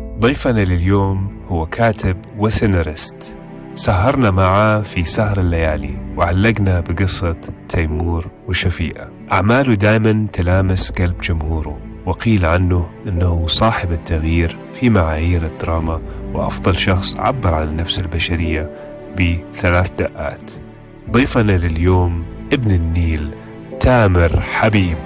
ضيفنا لليوم هو كاتب وسيناريست. سهرنا معاه في سهر الليالي وعلقنا بقصة تيمور وشفيقة. أعماله دائما تلامس قلب جمهوره وقيل عنه أنه صاحب التغيير في معايير الدراما وأفضل شخص عبر عن النفس البشرية بثلاث دقات. ضيفنا لليوم ابن النيل تامر حبيب.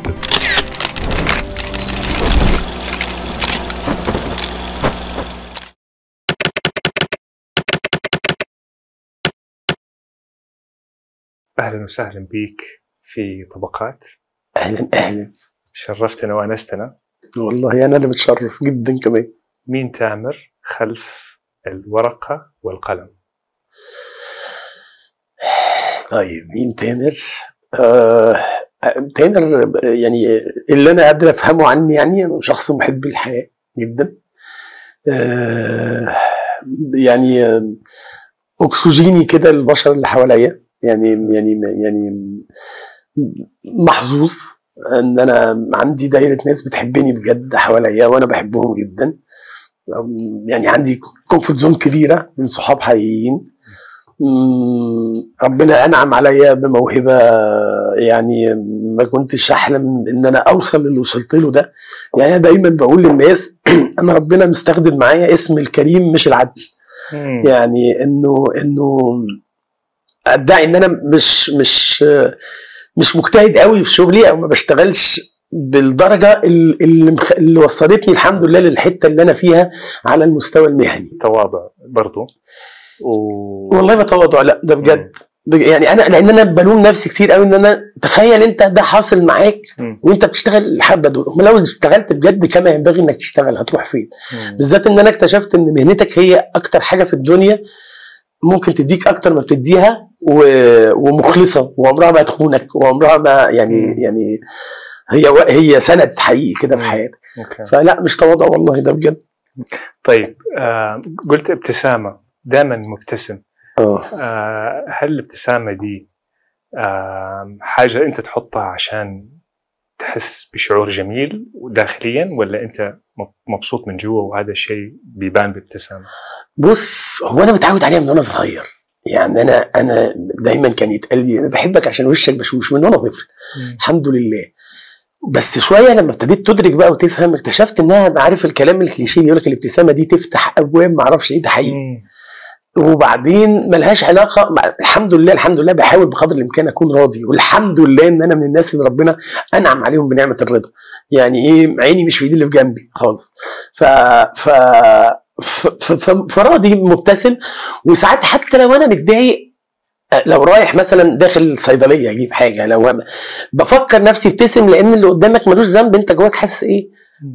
أهلا وسهلا بيك في طبقات. أهلا أهلا. شرفتنا وأنستنا. والله أنا اللي متشرف جدا كمان. مين تامر خلف الورقة والقلم؟ طيب مين تامر؟ آه تامر يعني اللي أنا قادر أفهمه عني يعني أنا شخص محب الحياة جدا. آه يعني آه، أكسجيني كده للبشر اللي حواليا. يعني يعني يعني محظوظ إن أنا عندي دايرة ناس بتحبني بجد حواليا وأنا بحبهم جدا. يعني عندي comfort zone كبيرة من صحاب حقيقيين. ربنا انعم عليا بموهبة يعني ما كنتش أحلم إن أنا أوصل للي وصلت له ده. يعني أنا دايما بقول للناس أنا ربنا مستخدم معايا اسم الكريم مش العدل. يعني إنه إنه أدعي إن أنا مش مش مش مجتهد قوي في شغلي أو ما بشتغلش بالدرجة اللي. اللي وصلتني الحمد لله للحتة اللي أنا فيها على المستوى المهني تواضع برضو و... والله ما تواضع لا ده بجد بج- يعني أنا لأن أنا بلوم نفسي كتير قوي إن أنا تخيل أنت ده حاصل معاك. وأنت بتشتغل الحبة دول أمال لو اشتغلت بجد كما ينبغي إنك تشتغل هتروح فين. بالذات إن أنا اكتشفت إن مهنتك هي أكتر حاجة في الدنيا ممكن تديك أكتر ما بتديها. ومخلصة وعمرها ما تخونك وعمرها ما يعني. يعني هي. هي سند حقيقي كده في. حياتك. فلا مش تواضع والله ده بجد طيب آه قلت ابتسامة دائما مبتسم آه آه هل الابتسامة دي آه حاجة أنت تحطها عشان تحس بشعور جميل داخليا ولا أنت مبسوط من جوا وهذا الشيء بيبان بابتسامه؟ بص هو أنا متعود عليها من وأنا صغير يعني أنا أنا دايما كان يتقال لي أنا بحبك عشان وشك بشوش من وأنا طفل. الحمد لله. بس شوية لما ابتديت تدرك بقى وتفهم اكتشفت انها عارف الكلام الكليشيه يقول لك الابتسامة دي تفتح أبواب ما أعرفش إيه ده حقيقي. وبعدين ملهاش علاقة مع الحمد لله الحمد لله بحاول بقدر الإمكان أكون راضي. والحمد لله إن أنا من الناس اللي ربنا أنعم عليهم بنعمة الرضا. يعني إيه عيني مش في إيدي اللي في جنبي خالص. ف- ف- فراضي مبتسم. وساعات حتى لو أنا متضايق أه، لو رايح مثلا داخل الصيدليه أجيب حاجة لو بفكر نفسي ابتسم لأن اللي قدامك ملوش ذنب أنت جواك حاسس إيه؟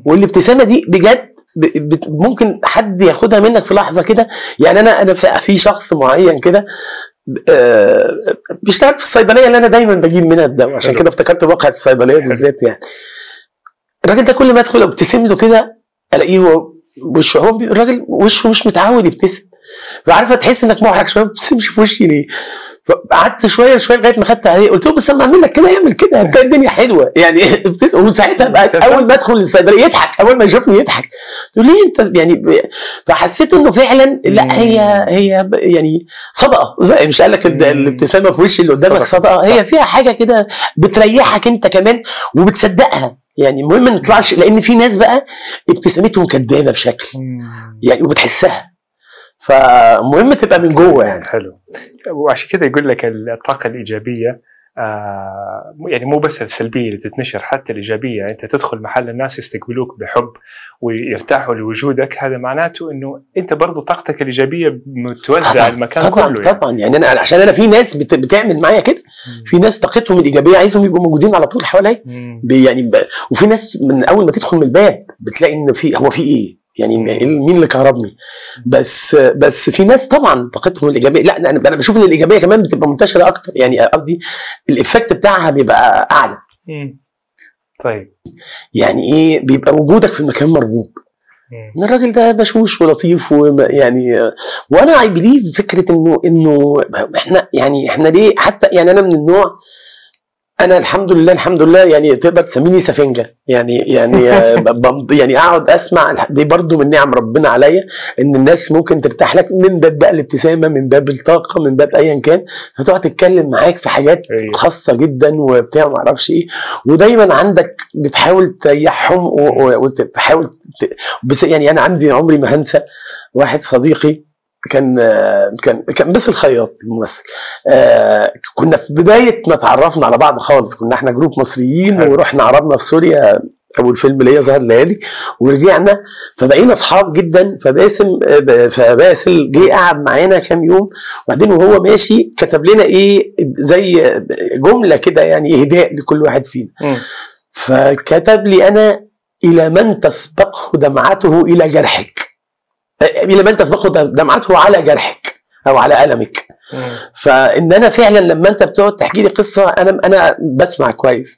والابتسامة دي بجد ممكن حد ياخدها منك في لحظة كده. يعني أنا أنا في شخص معين كده آه، بيشتغل في الصيدلية اللي أنا دايما بجيب منها الدواء. عشان. كده افتكرت واقعه الصيدلية بالذات يعني. الراجل ده كل ما أدخل أبتسم له كده ألاقيه وشه هو الراجل وشه مش متعود يبتسم فعارفه تحس إنك محرج شوية ما بتبتسمش في وشي ليه؟ قعدت شوية شوية لغاية ما خدت عليه قلت له بس أنا اعمل لك كده يعمل كده هتلاقي الدنيا حلوة يعني وساعتها بقى. أول ما أدخل الصيدلية يضحك أول ما يشوفني يضحك تقول ليه أنت يعني فحسيت إنه فعلا. لا هي هي يعني صدقة زي مش قال لك. الابتسامة في وش اللي قدامك. صدقة. هي فيها حاجة كده بتريحك أنت كمان وبتصدقها يعني المهم ما نطلعش لأن في ناس بقى ابتسامتهم كدابة بشكل. يعني وبتحسها فمهم تبقى من جوه يعني. حلو. وعشان كذا يقول لك الطاقة الإيجابية آه يعني مو بس السلبية اللي تتنشر حتى الإيجابية. أنت تدخل محل الناس يستقبلوك بحب ويرتاحوا لوجودك هذا معناته إنه أنت برضو طاقتك الإيجابية متوزعة المكان طبعا كله يعني. طبعا. يعني أنا عشان أنا في ناس بت بتعمل معايا كده. في ناس طاقتهم الإيجابية عايزهم يبقوا موجودين على طول حواليا. يعني. وفي ناس من أول ما تدخل من الباب بتلاقي إن في هو في إيه؟ يعني مين اللي كهربني. بس بس في ناس طبعا طاقتهم الإيجابية لا أنا أنا بشوف إن الإيجابية كمان بتبقى منتشرة أكتر. يعني قصدي ال effect بتاعها بيبقى أعلى. طيب. يعني إيه بيبقى وجودك في المكان مرغوب. ان الراجل ده بشوش ولطيف ويعني وأنا I believe فكرة إنه إنه إحنا يعني إحنا ليه حتى يعني أنا من النوع أنا الحمد لله الحمد لله يعني تقدر تسميني سفنجة يعني يعني آه، يعني أقعد أسمع دي برضو من نعم ربنا عليا إن الناس ممكن ترتاح لك من باب بقى الابتسامة من باب الطاقة من باب ايا كان فتقعد تتكلم معاك في حاجات أيوة. خاصة جدا وبتاع ما أعرفش إيه ودايما عندك بتحاول تريحهم وتحاول بس يعني أنا عندي عمري ما هنسى واحد صديقي كان كان كان بس الخياط الممثل. آه كنا في بداية ما تعرفنا على بعض خالص. كنا إحنا جروب مصريين حلو. ورحنا عرضنا في سوريا أول فيلم ليا ظهر ليالي ورجعنا فبقينا أصحاب جدا. فباسم فباسل جه قعد معانا كام يوم. وبعدين وهو ماشي كتب لنا إيه زي جملة كده يعني إهداء لكل واحد فينا. فكتب لي أنا إلى من تسبقه دمعته إلى جرحك. إلى من تسبقه دمعته على جرحك أو على ألمك. فإن أنا فعلا لما أنت بتقعد تحكي لي قصة أنا أنا بسمع كويس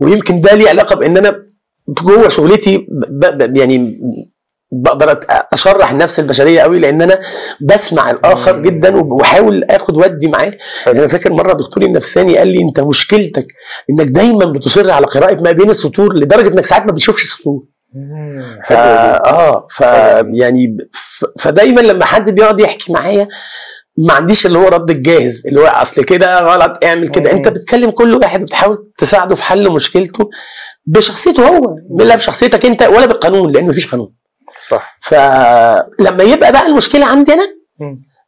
ويمكن ده ليه علاقة بإن أنا جوه شغلتي ب ب يعني بقدر أشرح النفس البشرية قوي لإن أنا بسمع الآخر مم. جدا وبحاول آخد ودي معاه يعني أنا فاكر مرة دكتوري النفساني قال لي أنت مشكلتك إنك دايما بتصر على قراءة ما بين السطور لدرجة إنك ساعات ما بتشوفش السطور. ف... آه ف يعني ف... فدايما لما حد بيقعد يحكي معايا ما عنديش اللي هو رد الجاهز اللي هو أصل كده غلط اعمل كده. انت بتكلم كل واحد بتحاول تساعده في حل مشكلته بشخصيته هو لا بشخصيتك انت ولا بالقانون لأن مفيش قانون صح فلما يبقى بقى المشكلة عندي أنا.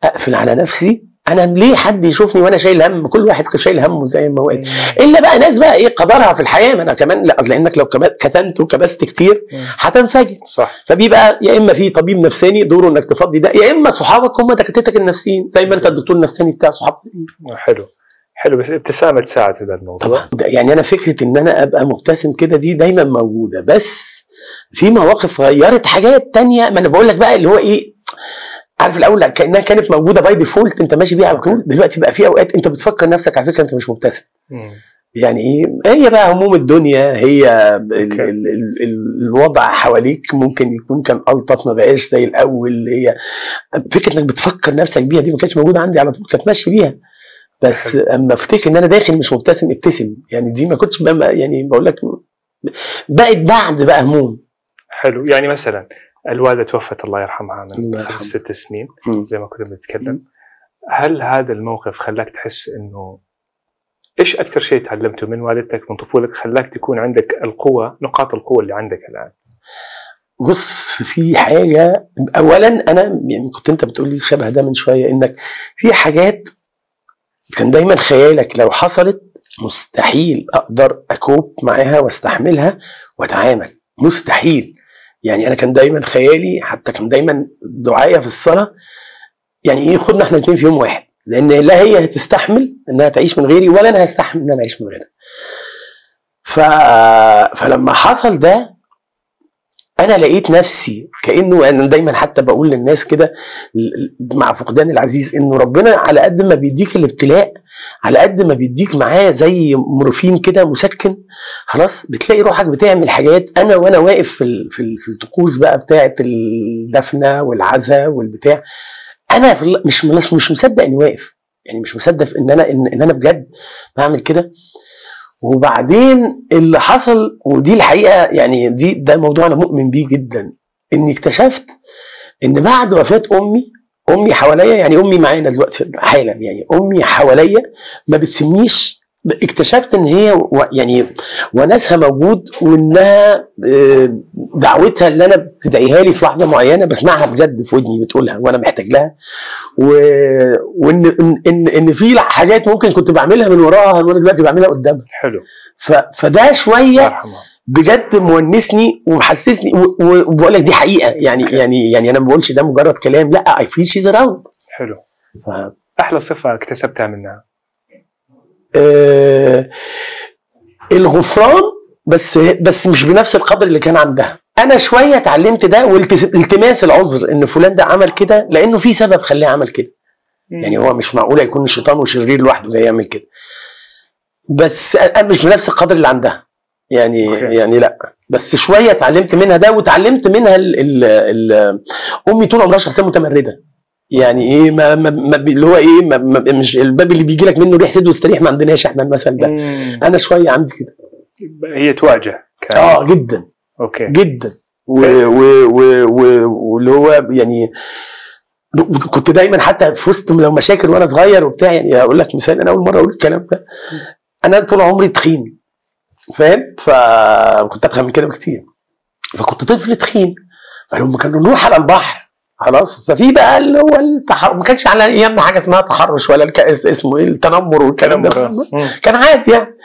أقفل على نفسي أنا ليه حد يشوفني وأنا شايل هم؟ كل واحد شايل همه زي ما هو. قال. إلا بقى ناس بقى إيه قدرها في الحياة. ما أنا كمان لا لأنك لو كتمت وكبست كتير. هتنفجر. صح. فبيبقى يا إما في طبيب نفساني دوره إنك تفضي ده يا إما صحابك هم دكاترتك النفسيين زي ما أنت الدكتور النفساني بتاع صحابك حلو. حلو بس الابتسامه تساعد في ذا الموضوع. طبعا. ده يعني أنا فكرة إن أنا أبقى مبتسم كده دي دايما موجودة. بس في مواقف غيرت حاجات تانية. ما أنا بقول لك بقى اللي هو إيه عارف الأول كأنها كانت موجودة by default أنت ماشي بيها على طول. دلوقتي بقى في أوقات أنت بتفكر نفسك على فكرة أنت مش مبتسم. يعني إيه هي بقى هموم الدنيا هي ال. ال ال ال الوضع حواليك ممكن يكون كان ألطف ما بقاش زي الأول. هي فكرة إنك بتفكر نفسك بيها دي ما كانتش موجودة عندي على طول كانت ماشي بيها. بس أما أفتكر إن أنا داخل مش مبتسم ابتسم. يعني دي ما كنتش بقى يعني بقول لك بقت بعد بقى هموم. حلو. يعني مثلا الوالدة توفت الله يرحمها من. ست سنين. زي ما كنا بنتكلم. هل هذا الموقف خلاك تحس إنه إيش أكثر شيء تعلمته من والدتك من طفولتك خلاك تكون عندك القوة نقاط القوة اللي عندك الآن؟ بص في حاجة اولا أنا يعني كنت أنت بتقول لي شبه ده من شوية إنك في حاجات كان دايما خيالك لو حصلت مستحيل أقدر أكوب معاها وأستحملها واتعامل مستحيل. يعني أنا كان دايما خيالي حتى كان دايما دعايه في الصلاة يعني إيه خدنا إحنا الاثنين في يوم واحد. لأن لا هي هتستحمل إنها تعيش من غيري ولا أنا هستحمل إن أنا أعيش من غيرها. ف... فلما حصل ده أنا لقيت نفسي كأنه أنا دايما حتى بقول للناس كده مع فقدان العزيز إنه ربنا على قد ما بيديك الابتلاء على قد ما بيديك معاه زي مورفين كده مسكن خلاص بتلاقي روحك بتعمل حاجات. أنا وأنا واقف في في ال- في الطقوس بقى بتاعه الدفنة والعزاء والبتاع أنا مش مش مصدق إني واقف. يعني مش مصدق إن أنا إن, أنا بجد بعمل كده. وبعدين اللي حصل ودي الحقيقة يعني دي ده موضوع أنا مؤمن بيه جدا إني اكتشفت إن بعد وفاة أمي أمي حواليا يعني أمي معانا دلوقتي حالا يعني أمي حواليا ما بتسميش اكتشفت إن هي و يعني وناسها موجود وإنها آه، دعوتها اللي أنا بتدعيها لي في لحظة معينة بسمعها بجد في ودني بتقولها وأنا محتاج لها. و... وإن إن إن, إن في حاجات ممكن كنت بعملها من وراها وأنا دلوقتي بعملها قدامها. حلو. ف... فده شوية يرحمها. بجد مونسني ومحسسني وبقول لك دي حقيقة. يعني يعني يعني أنا ما بقولش ده مجرد كلام لأ I feel she's around حلو. أحلى صفة اكتسبتها منها. الغفران بس بس مش بنفس القدر اللي كان عندها. أنا شوية اتعلمت ده والتماس العذر إن فلان ده عمل كده لأنه في سبب خلاه عمل كده. يعني هو مش معقول يكون شيطان وشرير لوحده زي يعمل كده. بس أنا مش بنفس القدر اللي عندها. يعني okay. يعني لأ. بس شوية اتعلمت منها ده واتعلمت منها ال ال ال أمي طول عمرها شخصية متمردة. يعني إيه ما, ما, ما اللي هو إيه ما ما مش الباب اللي بيجي لك منه ريح سد واستريح ما عندناش إحنا المثل ده. مم. أنا شوية عندي كده. هي تواجه. كان. آه جدا. okay. جدا. واللي هو يعني كنت دايما حتى في وسط لو مشاكل وأنا صغير وبتاع يعني أقول لك مثال أنا أول مرة أقول الكلام ده. أنا طول عمري تخين. فاهم؟ فكنت اتخن من كده بكتير فكنت طفل تخين. فلما كانوا نروح على البحر. خلاص ففي بقى اللي هو التحر... ما كانش على ايامنا حاجة اسمها تحرش ولا الك... اسمه إيه التنمر والكلام ده مم. كان عادي يعني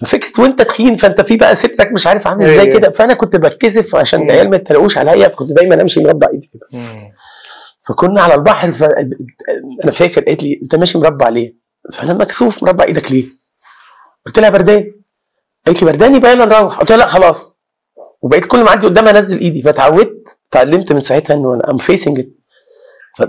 ففكرة وأنت تخين فأنت في بقى سترك مش عارف عامل إزاي إيه. كده فأنا كنت بتكسف عشان. العيال ما يتريقوش عليا فكنت دايما أمشي مربع إيدي كده. فكنا على البحر ف... أنا فاكر قالت لي أنت ماشي مربع ليه؟ فأنا مكسوف مربع إيدك ليه؟ قلت لها بردان قالت لي بردان يبقى يلا نروح قلت لها لا خلاص وبقيت كل ما أعدي قدامها أنزل إيدي فتعودت اتعلمت من ساعتها إنه أنا I'm facing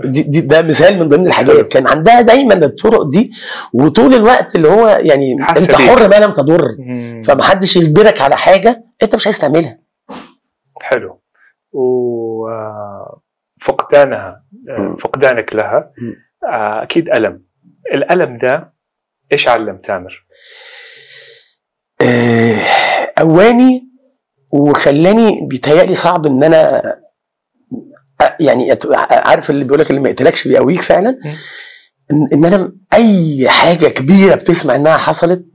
دي ده مثال من ضمن الحاجات كان عندها دايما الطرق دي وطول الوقت اللي هو يعني أنت. حر ما لم تضر. فمحدش يجبرك على حاجة أنت مش عايز تعملها حلو وفقدانها مم. فقدانك لها. آه، أكيد ألم الألم ده إيش علم تامر؟ آه، قواني وخلاني بيتهيألي صعب إن أنا يعني عارف اللي بيقول لك اللي ما يقتلكش بيقويك فعلا. ان, أنا أي حاجة كبيرة بتسمع إنها حصلت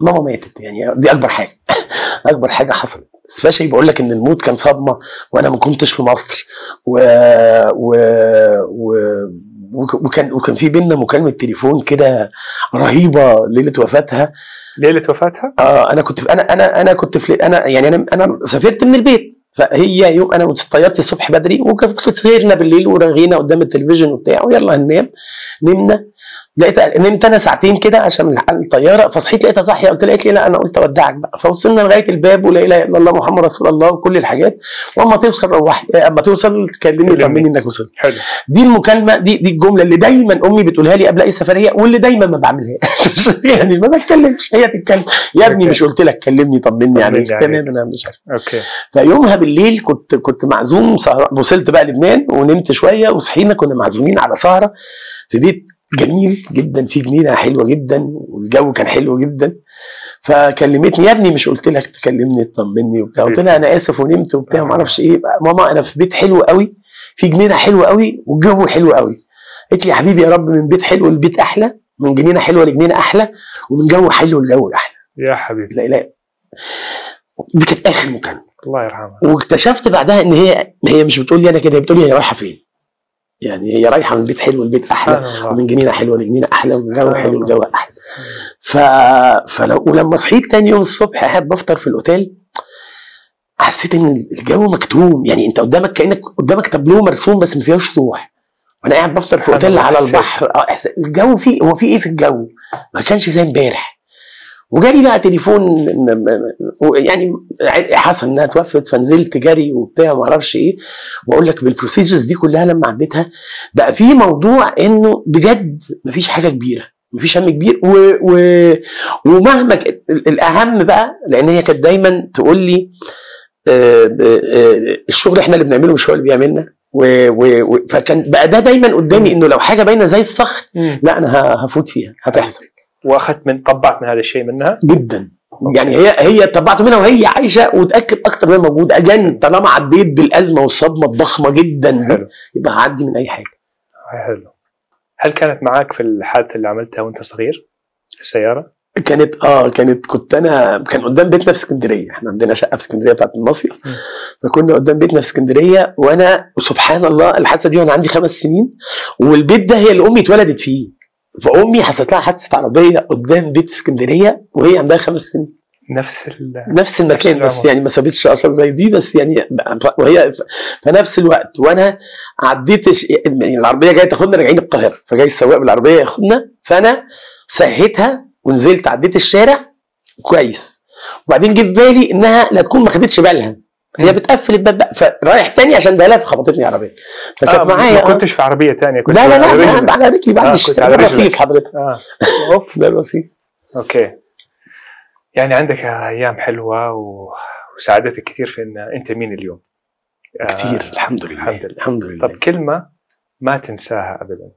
ماما ماتت. يعني دي أكبر حاجة. أكبر حاجة حصلت. سبيشالي بقول لك إن الموت كان صدمة وأنا ما كنتش في مصر. و... و... و... وك- وكان وكان في بينا مكالمة تليفون كده رهيبة ليلة وفاتها. ليلة وفاتها؟ آه أنا كنت في أنا أنا أنا كنت في أنا يعني أنا أنا سافرت من البيت. فهي يوم أنا طيرت الصبح بدري وكانت سهرنا بالليل ورغينا قدام التلفزيون وبتاع ويلا هننام نمنا. لقيت نمت أنا ساعتين كده عشان الطياره فصحيت لقيتها صاحية قلت لها قالت لي لا أنا قلت أودعك بقى. فوصلنا لغاية الباب ولا إله إلا الله محمد رسول الله وكل الحاجات. وأما توصل روحي أما توصل تكلمني كلمني. طمني إنك وصلت. حلو. دي المكالمة دي دي الجملة اللي دايما أمي بتقولها لي قبل أي سفريه واللي دايما ما بعملهاش يعني ما بتكلمش هي تتكلم يا ابني. مش قلت لك كلمني طمني عليك عليك. تمام أنا مش عارف. أوكي. فيومها بالليل كنت كنت معزوم وصلت بقى لبنان ونمت شوية وصحينا كنا معزومين على سهرة في بيت جميل جدا في جنينة حلوة جدا والجو كان حلو جدا. فكلمتني يا ابني مش قلت لك تكلمني تطمني وبتاع. قلت لها أنا آسف ونمت وبتاع ما أعرفش إيه. بقى ماما أنا في بيت حلو قوي في جنينة حلوة قوي والجو حلو قوي قالت لي يا حبيبي يا رب من بيت حلو لبيت أحلى من جنينة حلوة لجنينة أحلى ومن جو حلو لجو أحلى. يا حبيبي. لا لا دي كانت آخر مكالمة. الله يرحمها. واكتشفت بعدها إن هي هي مش بتقول لي أنا كده هي بتقول لي هي رايحة فين. يعني هي رايحة من بيت حلو لبيت أحلى ومن جنينة حلوة لجنينة أحلى ومن جو حلو. لجو أحلى. ف... فلو ولما صحيت تاني يوم الصبح قاعد بفطر في الأوتيل حسيت إن الجو مكتوم. يعني أنت قدامك كأنك قدامك تابلو مرسوم بس ما فيهوش روح. وأنا قاعد بفطر في أوتيل على. البحر. آه، الجو فيه هو في إيه في الجو؟ ما كانش زي امبارح. وجالي بقى تليفون يعني حصل إنها توفت فنزلت جري وبتاع وما أعرفش إيه. وأقول لك بال procedures دي كلها لما عديتها بقى في موضوع إنه بجد مفيش حاجة كبيرة مفيش هم كبير. و و ومهما الأهم بقى لأن هي كانت دايما تقول لي آه، آه، الشغل إحنا اللي بنعمله مش هو اللي بيعملنا. و و و فكان بقى ده دايما قدامي إنه لو حاجة باينة زي الصخر لا أنا هفوت فيها هتحصل. واخذت من طبعت من هذا الشيء منها. جدا. يعني هي هي طبعت منها وهي عايشة وتأكد أكتر من موجود اجان طالما عديت بالأزمة والصدمة الضخمة جدا دي حلو. يبقى هعدي من أي حاجة. حلو. هل كانت معك في الحادثة اللي عملتها وأنت صغير؟ السيارة؟ كانت آه كانت كنت أنا كان قدام بيتنا في اسكندرية. إحنا عندنا شقة في اسكندرية بتاعت المصيف. فكنا قدام بيتنا في اسكندرية وأنا سبحان الله الحادثة دي وأنا عندي خمس سنين والبيت ده هي اللي أمي اتولدت فيه. فأمي حصلت لها حادثة عربيه قدام بيت اسكندرية وهي عندها خمس سنين. نفس ال نفس المكان نفس بس. يعني ما سابتش اثر زي دي بس يعني وهي في نفس الوقت. وأنا عديت يعني العربية جاية تاخدنا راجعين القاهرة. فجاي السواق بالعربية ياخدنا. فأنا سهيتها ونزلت عديت الشارع كويس. وبعدين جه في بالي إنها لا تكون ما خدتش بالها. هي بتقفل الباب بقى. فرايح تاني عشان بالها فخبطتني عربيه فكانت آه معايا ما آه. كنتش في عربية ثانية كنت لا لا لا. لا على رجلي بعد آه، على ده رجلك. رصيف حضرتك. آه. أوف ده رصيف. أوكي. يعني عندك أيام حلوة و... وساعدتك كثير في إن أنت مين اليوم؟ آه، كتير الحمد لله الحمد لله. الحمد لله. طب كلمة ما تنساها ابدا.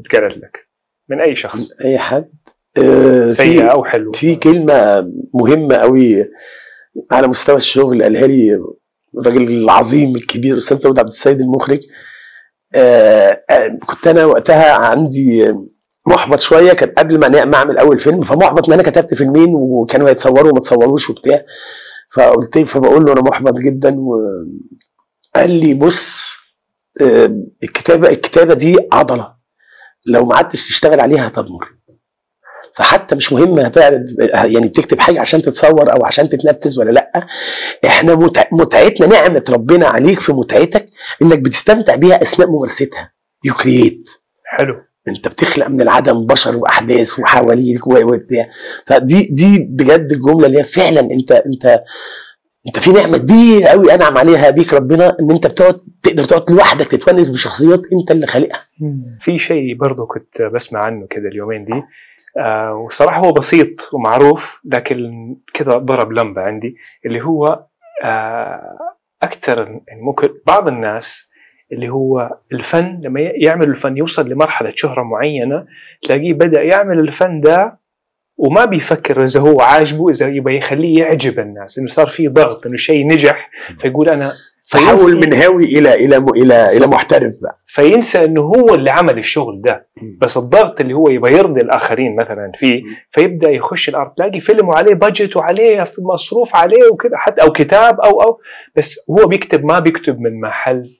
اتقالت لك. من أي شخص؟ أي حد؟ آه، سيئة أو حلوة. في كلمة مهمة قوي على مستوى الشغل قالها لي الراجل العظيم الكبير أستاذ داود عبد السيد المخرج. آه، آه، كنت أنا وقتها عندي محبط شوية كان قبل ما ما أعمل أول فيلم فمحبط إن أنا كتبت فيلمين وكانوا هيتصوروا وما تصوروش وبتاع. فقلت له فبقول له أنا محبط جدا وقال لي بص آه، الكتابة الكتابة دي عضلة. لو ما عدتش تشتغل عليها هتضمر فحتى مش مهم هتعرض يعني بتكتب حاجة عشان تتصور أو عشان تتنفذ ولا لأ. إحنا متع... متعتنا نعمة ربنا عليك في متعتك إنك بتستمتع بيها أثناء ممارستها. you create حلو. أنت بتخلق من العدم بشر وأحداث وحواليك وبتاع فدي دي بجد الجملة اللي هي فعلا أنت أنت انت في نعمة كبيرة قوي انعم عليها بيك ربنا ان انت بتقعد تقدر تقعد لوحدك تتونس بشخصيات انت اللي خالقها. في شيء برضو كنت بسمع عنه كذا اليومين دي. آه وصراحة هو بسيط ومعروف لكن كذا ضرب لمبة عندي اللي هو آه يعني ممكن بعض الناس اللي هو الفن لما يعمل الفن يوصل لمرحلة شهرة معينة تلاقيه بدأ يعمل الفن ده وما بيفكر إذا هو عاجبه إذا يبغى يخليه يعجب الناس إنه صار في ضغط إنه شيء نجح فيقول تحول فينسى- من هاوي إلى إلى إلى إلى محترف بقى فينسى إنه هو اللي عمل الشغل ده. بس الضغط اللي هو يبغى يرضي الآخرين مثلا فيه. فيبدأ يخش الأرض تلاقي فيلم وعليه بادجت وعليه مصروف عليه وكذا حتى أو كتاب أو أو بس هو بيكتب ما بيكتب من محل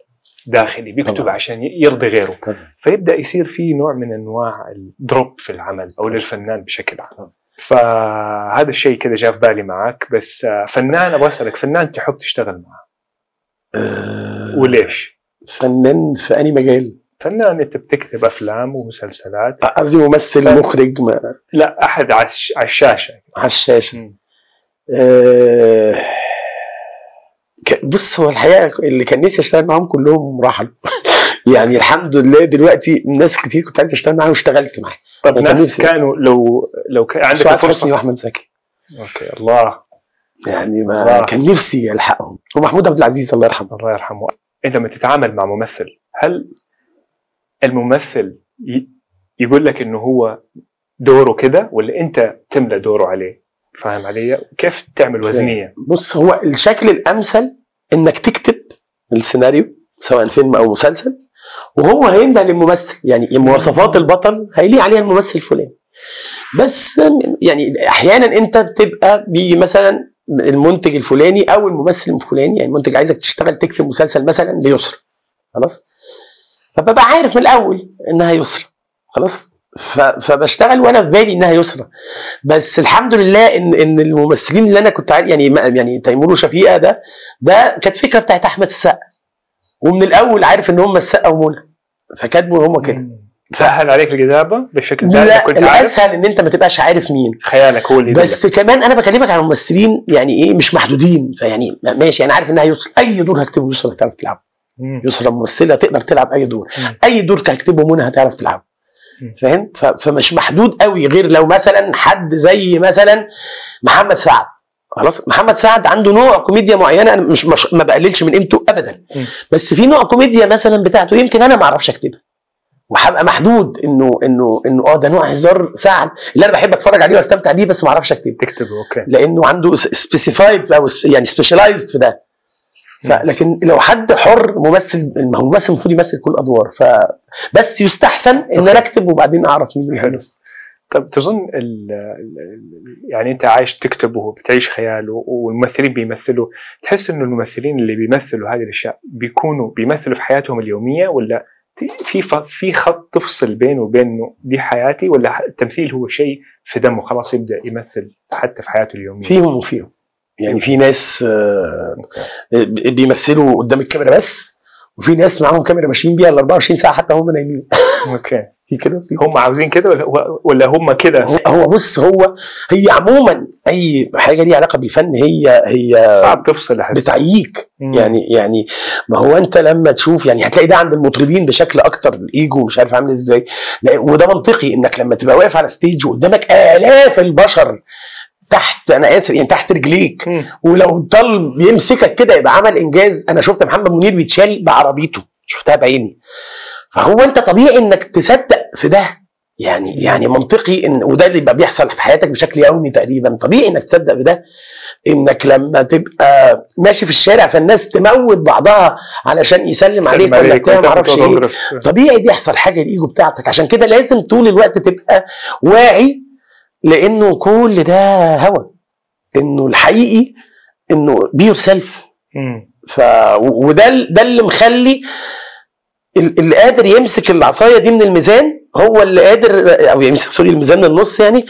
داخلي بيكتب طبعاً. عشان يرضي غيره طبعاً. فيبدأ يصير في نوع من أنواع الدروب في العمل أو للفنان بشكل عام طبعاً. فهذا الشيء كذا جاء في بالي معك بس آه، فنان أبغى أسألك فنان تحب تشتغل معه آه، وليش؟ فنان في أي مجال فنان أنت بتكتب أفلام ومسلسلات قصدي ممثل فن. مخرج ما- لا أحد على على الشاشة على الشاشة مم. بص هو الحقيقة اللي كان نفسي أشتغل معاهم كلهم راحوا. يعني الحمد لله دلوقتي ناس كتير كنت عايز أشتغل معاهم واشتغلت معاهم. طب ناس. كانوا لو لو كان عندك سعاد حسني وأحمد زكي. أوكي الله. يعني ما الله. كان نفسي ألحقهم. ومحمود عبد العزيز الله يرحمه. الله يرحمه. انت لما تتعامل مع ممثل هل الممثل ي- يقول لك إنه هو دوره كده ولا أنت تملى دوره عليه؟ فاهم علي؟ كيف تعمل وزنية؟ بص هو الشكل الأمثل إنك تكتب السيناريو سواء فيلم أو مسلسل وهو هينده للممثل. يعني مواصفات البطل هيليق عليها الممثل الفلاني. بس يعني أحيانا أنت بتبقى بيجي مثلا المنتج الفلاني أو الممثل الفلاني يعني المنتج عايزك تشتغل تكتب مسلسل مثلا ليسرى. خلاص؟ فببقى عارف من الأول إنها يسرى. خلاص؟ فبشتغل وأنا في بالي إنها يسرى بس الحمد لله ان إن الممثلين اللي أنا كنت عارف يعني يعني تيمور وشفيقة ده ده كانت فكرة بتاعت أحمد السقا ومن الأول عارف إن هم السقا ومنى فكاتبوا هم كده. سهل عليك الكتابه بالشكل ده لا كنت عارف الأسهل إن أنت ما تبقاش عارف مين خيالك هو اللي. بس كمان أنا بكلمك عن ممثلين يعني إيه مش محدودين فيعني ماشي أنا عارف إنها يسرى أي دور هكتبه يسرى هتعرف تلعبه. يسرى ممثلة تقدر تلعب أي دور مم. أي دور هكتبه منى هتعرف تلعبه. فاهم؟ فمش محدود قوي غير لو مثلا حد زي مثلا محمد سعد. خلاص؟ محمد سعد عنده نوع كوميديا معينة أنا مش, مش ما بقللش من قيمته ابدا. بس في نوع كوميديا مثلا بتاعته يمكن أنا ما أعرفش أكتبها. وهبقى محدود انه انه إنه آه ده نوع هزار سعد اللي أنا بحب أتفرج عليه وأستمتع بيه بس ما أعرفش أكتبه. تكتبه okay. لأنه عنده specified أو يعني specialized في ده. لكن لو حد حر ممثل ما هو ممثل المفروض يمثل كل الادوار ف بس يستحسن إن أنا أكتب وبعدين أعرف مين اللي. طب تظن ال ال- يعني أنت عايش تكتب وبتعيش خيال والممثلين بيمثلوا تحس إنه الممثلين اللي بيمثلوا هذه الأشياء بيكونوا بيمثلوا في حياتهم اليومية ولا في في خط تفصل بينه وبين دي حياتي ولا التمثيل هو شيء في دمه خلاص يبدأ يمثل حتى في حياته اليومية؟ فيهم وفيهم. يعني في ناس آه، okay. بيمثلوا قدام الكاميرا بس وفي ناس معاهم كاميرا ماشيين بيها ال 24 ساعة حتى هم نايمين. okay. في كده؟ في. هم عاوزين كده ولا ولا هم كده؟ هو- بص هو هي عموما أي حاجة ليها علاقة بالفن هي هي صعب تفصل أحس. بتعييك. مم. يعني يعني ما هو أنت لما تشوف يعني هتلاقي ده عند المطربين بشكل أكتر الإيجو مش عارف عامل إزاي. وده منطقي إنك لما تبقى واقف على stage وقدامك آلاف البشر تحت أنا آسف يعني تحت رجليك. مم. ولو ضل بيمسكك كده يبقى عمل إنجاز. أنا شفت محمد منير بيتشال بعربيته. شفتها بعيني. فهو أنت طبيعي إنك تصدق في ده. يعني يعني منطقي إن وده اللي بقى بيحصل في حياتك بشكل يومي تقريبا. طبيعي إنك تصدق بده. إنك لما تبقى ماشي في الشارع فالناس تموت بعضها علشان يسلم عليك ولا بتاع ما أعرفش إيه. طبيعي بيحصل حاجة الايجو بتاعتك. عشان كده لازم طول الوقت تبقى واعي لأنه كل ده هوى إنه الحقيقي إنه be yourself ف وده ده اللي مخلي اللي قادر يمسك العصاية دي من الميزان هو اللي قادر أو يمسك sorry الميزان من النص يعني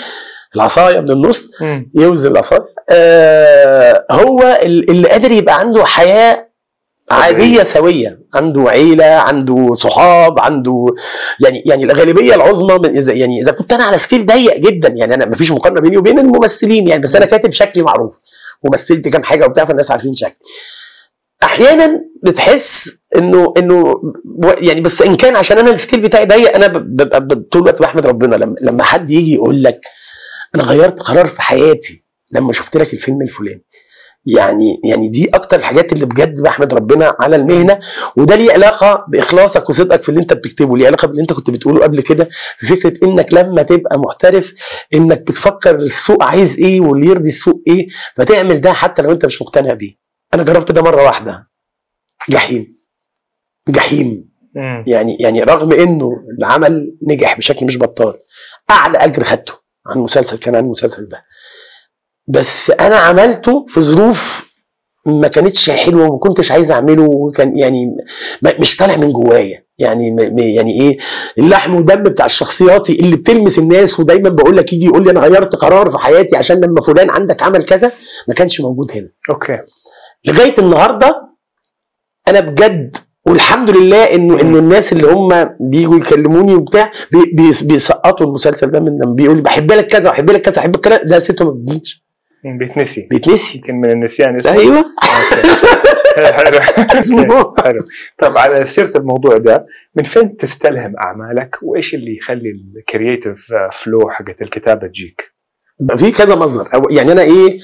العصاية من النص يوزن العصاية. آه هو اللي قادر يبقى عنده حياة عادية سوية. عنده عيلة عنده صحاب عنده يعني يعني الغالبية العظمى من إذا يعني إذا كنت أنا على scale ضيق جدا يعني أنا ما فيش مقارنة بيني وبين الممثلين يعني بس أنا كاتب شكلي معروف. ومثلت كام حاجة وبتاع فالناس عارفين شكلي. أحيانا بتحس إنه إنه يعني بس إن كان عشان أنا ال scale بتاعي ضيق أنا ببقى طول الوقت بحمد ربنا. لما لما حد يجي يقول لك أنا غيرت قرار في حياتي لما شفت لك الفيلم الفلاني. يعني يعني دي أكتر الحاجات اللي بجد بحمد ربنا على المهنة وده ليه علاقة بإخلاصك وصدقك في اللي أنت بتكتبه ليه علاقة باللي أنت كنت بتقوله قبل كده في فكرة إنك لما تبقى محترف إنك بتفكر السوق عايز إيه واللي يرضي السوق إيه فتعمل ده حتى لو أنت مش مقتنع بيه. أنا جربت ده مرة واحدة. جحيم. جحيم. يعني يعني رغم إنه العمل نجح بشكل مش بطال أعلى أجر خدته عن مسلسل كان عن المسلسل ده. بس أنا عملته في ظروف ما كانتش حلوة وما كنتش عايز أعمله وكان يعني مش طالع من جوايا. يعني يعني إيه؟ اللحم ودم بتاع الشخصياتي اللي بتلمس الناس ودايما بقول لك يجي يقول لي أنا غيرت قرار في حياتي عشان لما فلان عندك عمل كذا ما كانش موجود هنا. okay. لغاية النهارده أنا بجد والحمد لله إنه إنه الناس اللي هم بيجوا يكلموني وبتاع بي بيسقطوا المسلسل ده من بيقول لي بحب لك كذا بحب لك كذا بحب لك كذا ده سته ما بتجيش. بيتنسي. بيتنسي؟ يمكن من النسيان اسمه أيوه. حلو حلو. طب على سيرة الموضوع ده من فين تستلهم أعمالك؟ وإيش اللي يخلي ال creative flow حقت الكتابة تجيك؟ في كذا مصدر. يعني أنا إيه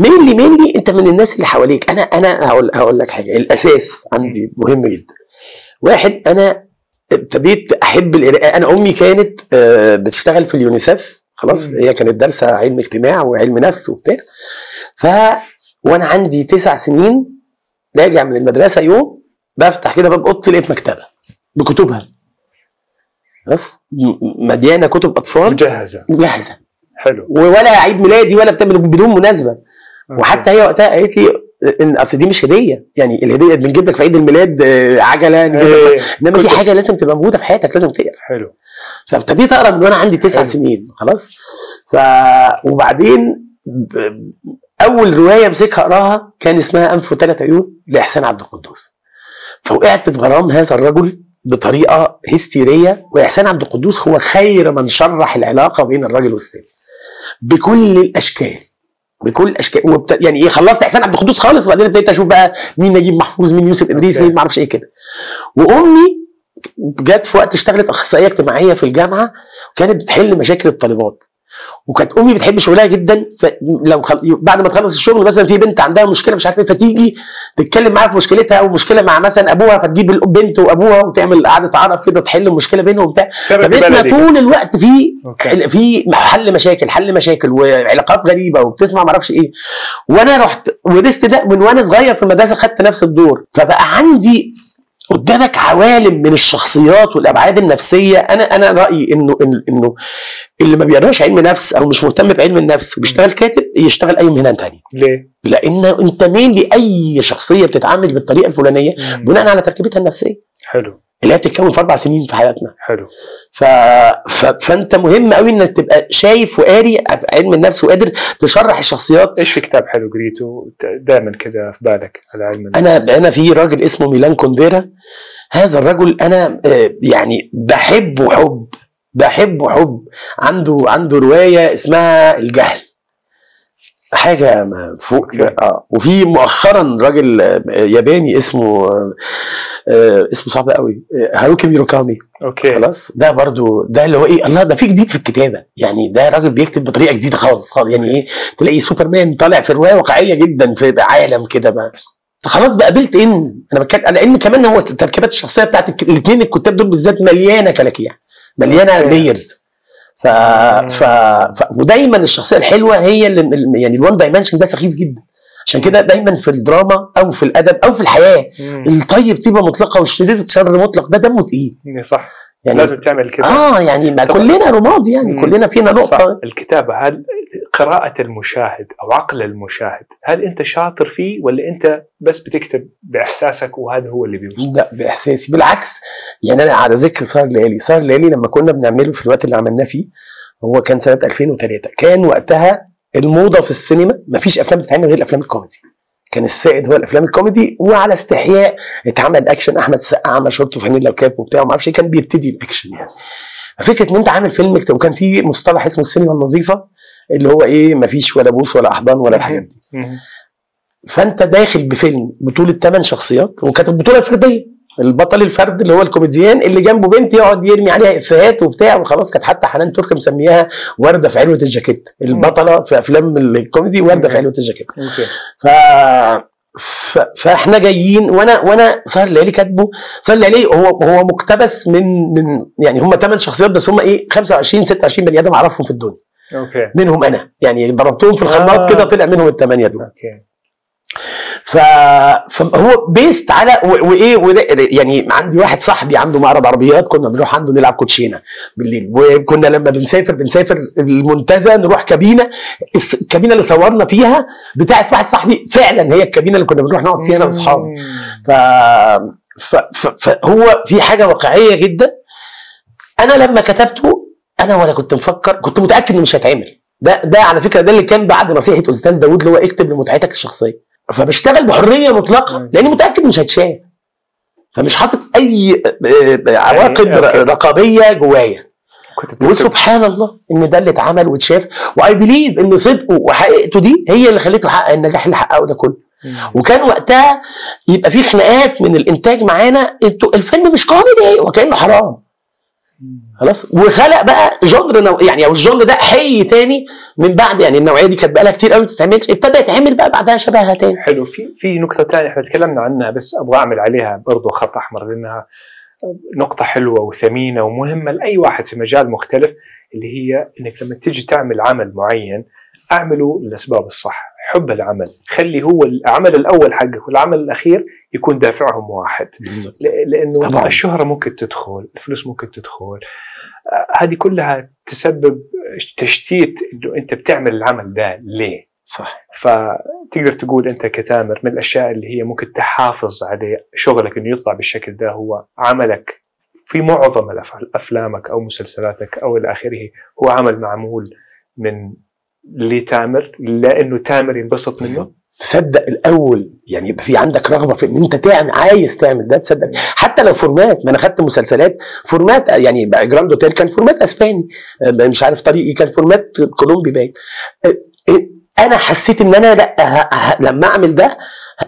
mainly mainly أنت من الناس اللي حواليك. أنا أنا هقول هقول لك حاجة. الأساس عندي مهم جدا. واحد أنا ابتديت أحب القراءة. أنا أمي كانت بتشتغل في اليونيسف خلاص هي كانت دارسة علم اجتماع وعلم نفس وبتاع. ف وأنا عندي تسع سنين راجع من المدرسة يوم بفتح كده باب أوضتي لقيت مكتبة بكتبها. بس مليانه كتب أطفال. مجهزة. مجهزة. حلو. ولا عيد ميلادي ولا بتاع بدون مناسبة. وحتى هي وقتها قالت لي إن أصل دي مش هدية. يعني الهدية بنجيب لك في عيد الميلاد عجلة نجيب إنما دي حاجة لازم تبقى موجودة في حياتك لازم تقرا. حلو. فابتديت أقرأ من وأنا عندي تسع سنين خلاص؟ ف وبعدين أول رواية امسكها أقراها كان اسمها أنف وثلاث عيون لإحسان عبد القدوس. فوقعت في غرام هذا الرجل بطريقة هستيرية وإحسان عبد القدوس هو خير من شرح العلاقة بين الرجل والست. بكل الأشكال. بكل الاشكال وبت... يعني إيه خلصت إحسان عبد القدوس خالص وبعدين ابتديت أشوف بقى مين نجيب محفوظ مين يوسف إدريس مين ما أعرفش إيه كده. وأمي جت في وقت اشتغلت أخصائية اجتماعية في الجامعة وكانت بتحل مشاكل الطالبات. وكانت أمي بتحب شغلها جدا فلو خل... بعد ما تخلص الشغل مثلا في بنت عندها مشكلة مش عارف إيه فتيجي تتكلم معاها في مشكلتها أو مشكلة مع مثلا أبوها فتجيب البنت وأبوها وتعمل قعدة عرب كده تحل المشكلة بينهم وبتاع. فبيتنا طول الوقت في أوكي. في حل مشاكل حل مشاكل وعلاقات غريبة وبتسمع ما أعرفش إيه. وأنا رحت ورثت ده من وأنا صغير في المدرسة خدت نفس الدور. فبقى عندي قدامك عوالم من الشخصيات والأبعاد النفسية. أنا أنا رأيي إنه إنه اللي ما بيقراش علم نفس أو مش مهتم بعلم النفس وبيشتغل كاتب يشتغل أي مهنة ثانية ليه؟ لأن أنت مين لأي شخصية بتتعامل بالطريقة الفلانية بناء على تركيبتها النفسية. حلو. اللي هي بتتكون في أربع سنين في حياتنا. حلو. ف... ف... فأنت مهم قوي إنك تبقى شايف وقاري في علم النفس وقادر تشرح الشخصيات. إيش في كتاب حلو قريته دائما كده في بالك على علم النفس. أنا أنا في راجل اسمه ميلان كونديرا. هذا الرجل أنا يعني بحبه حب بحبه حب. عنده عنده رواية اسمها الجهل. حاجة فوق آه. وفي مؤخرا راجل ياباني اسمه آه اسمه صعب قوي. هاروكي موراكامي. okay. خلاص. ده برضو ده اللي هو إيه الله ده في جديد في الكتابة. يعني ده راجل بيكتب بطريقة جديدة خالص خالص. يعني إيه تلاقي سوبرمان طالع في رواية واقعية جدا في عالم كده بقى. خلاص بقى built in أنا بتكلم لأن كمان هو التركيبات الشخصية بتاعت الاثنين الكتاب دول بالذات مليانة كلاكيع. مليانة. layers ف... ف... ف... ودايما الشخصية الحلوة هي اللي يعني ال one dimension ده سخيف جدا. عشان كده دايما في الدراما أو في الأدب أو في الحياة. الطيب طيبه مطلقة والشرير شر مطلق ده دمه تقيل. صح. يعني لازم تعمل كده. آه يعني ما كلنا رماد يعني مم. كلنا فينا صح. نقطة. الكتابة هل قراءة المشاهد أو عقل المشاهد هل أنت شاطر فيه ولا أنت بس بتكتب بإحساسك وهذا هو اللي بيوصل لا بإحساسي. بالعكس يعني أنا على ذكر سهر الليالي سهر الليالي لما كنا بنعمله في الوقت اللي عملناه فيه هو كان سنة 2003 كان وقتها الموضة في السينما مفيش أفلام بتتعمل غير الأفلام الكوميدي. كان السائد هو الأفلام الكوميدي وعلى استحياء اتعمل أكشن. أحمد السقا عمل شورت وفانيلا وكاب وبتاع وما أعرفش إيه، كان بيبتدي الأكشن يعني. فكره إن أنت عامل فيلم وكان في مصطلح اسمه السينما النظيفة اللي هو إيه مفيش ولا بوس ولا أحضان ولا الحاجات دي. فأنت داخل بفيلم بطولة ثمان شخصيات وكانت البطولة فرديه البطل الفرد اللي هو الكوميديان اللي جنبه بنت يقعد يرمي عليها إفيهات وبتاع وخلاص كانت حتى حنان ترك مسمياها وردة في عروة الجاكيت. البطلة في أفلام الكوميدي وردة في عروة الجاكيت. ف... ف... فإحنا جايين وأنا وأنا سهر الليالي كاتبه سهر الليالي هو هو مقتبس من من يعني هم ثمان شخصيات بس هم إيه 25 26 بني آدم اعرفهم في الدنيا. okay. منهم أنا. يعني ضربتهم في الخلاط آه. كده طلع منهم الثمانيه دول okay. ف... فهو based على. وإيه. يعني عندي واحد صاحبي عنده معرض عربيات كنا بنروح عنده نلعب كوتشينة بالليل وكنا لما بنسافر بنسافر المنتزه نروح كابينة الكابينة اللي صورنا فيها بتاعت واحد صاحبي فعلا هي الكابينة اللي كنا بنروح نقعد فيها أنا وأصحابي. ف... فهو في حاجة واقعية جدا أنا لما كتبته أنا ولا كنت مفكر كنت متأكد إنه مش هيتعمل ده ده على فكرة ده اللي كان بعد نصيحة أستاذ داوود اللي هو اكتب لمتعتك الشخصية فبشتغل بحرية مطلقة. لأني متأكد مش هيتشاف فمش حاطط أي آه، آه، عواقب يعني،. رقابية جوايا وسبحان الله إن ده اللي اتعمل واتشاف وأي بليف إن صدقه وحقيقته دي هي اللي خليته يحقق النجاح اللي حققه ده كله. وكان وقتها يبقى في خناقات من الإنتاج معانا أنتوا الفيلم مش كوميدي وكأنه حرام خلاص؟ وخلق بقى جنر نوع يعني أو الجنر ده حي تاني من بعد يعني النوعية دي كانت بقالها كتير قوي ما تتعملش ابتدى يتعمل بقى بعدها شبهها تاني. حلو. في في نقطة ثانية إحنا تكلمنا عنها بس أبغى أعمل عليها برضو خط أحمر لأنها نقطة حلوة وثمينة ومهمة لأي واحد في مجال مختلف اللي هي إنك لما تيجي تعمل عمل معين أعمله للأسباب الصح، حب العمل، خلي هو العمل الأول حقك والعمل الأخير يكون دافعهم واحد، لأنه طبعاً. الشهرة ممكن تدخل، الفلوس ممكن تدخل، آه، هذه كلها تسبب تشتيت إنه أنت بتعمل العمل ده ليه؟ صح. فتقدر تقول أنت كتامر من الأشياء اللي هي ممكن تحافظ عليه شغلك إنه يطلع بالشكل ده هو عملك في معظم أفلامك أو مسلسلاتك أو إلى آخره هو عمل معمول من لتامر لأنه تامر ينبسط منه. تصدق الأول يعني يبقى في عندك رغبة في إن أنت تعمل عايز تعمل ده تصدق. حتى لو format ما أنا خدت مسلسلات format يعني جراند اوتيل كان format أسباني. آه، مش عارف طريقي كان format كولومبي باين. آه، آه، أنا حسيت إن أنا لأ لما أعمل ده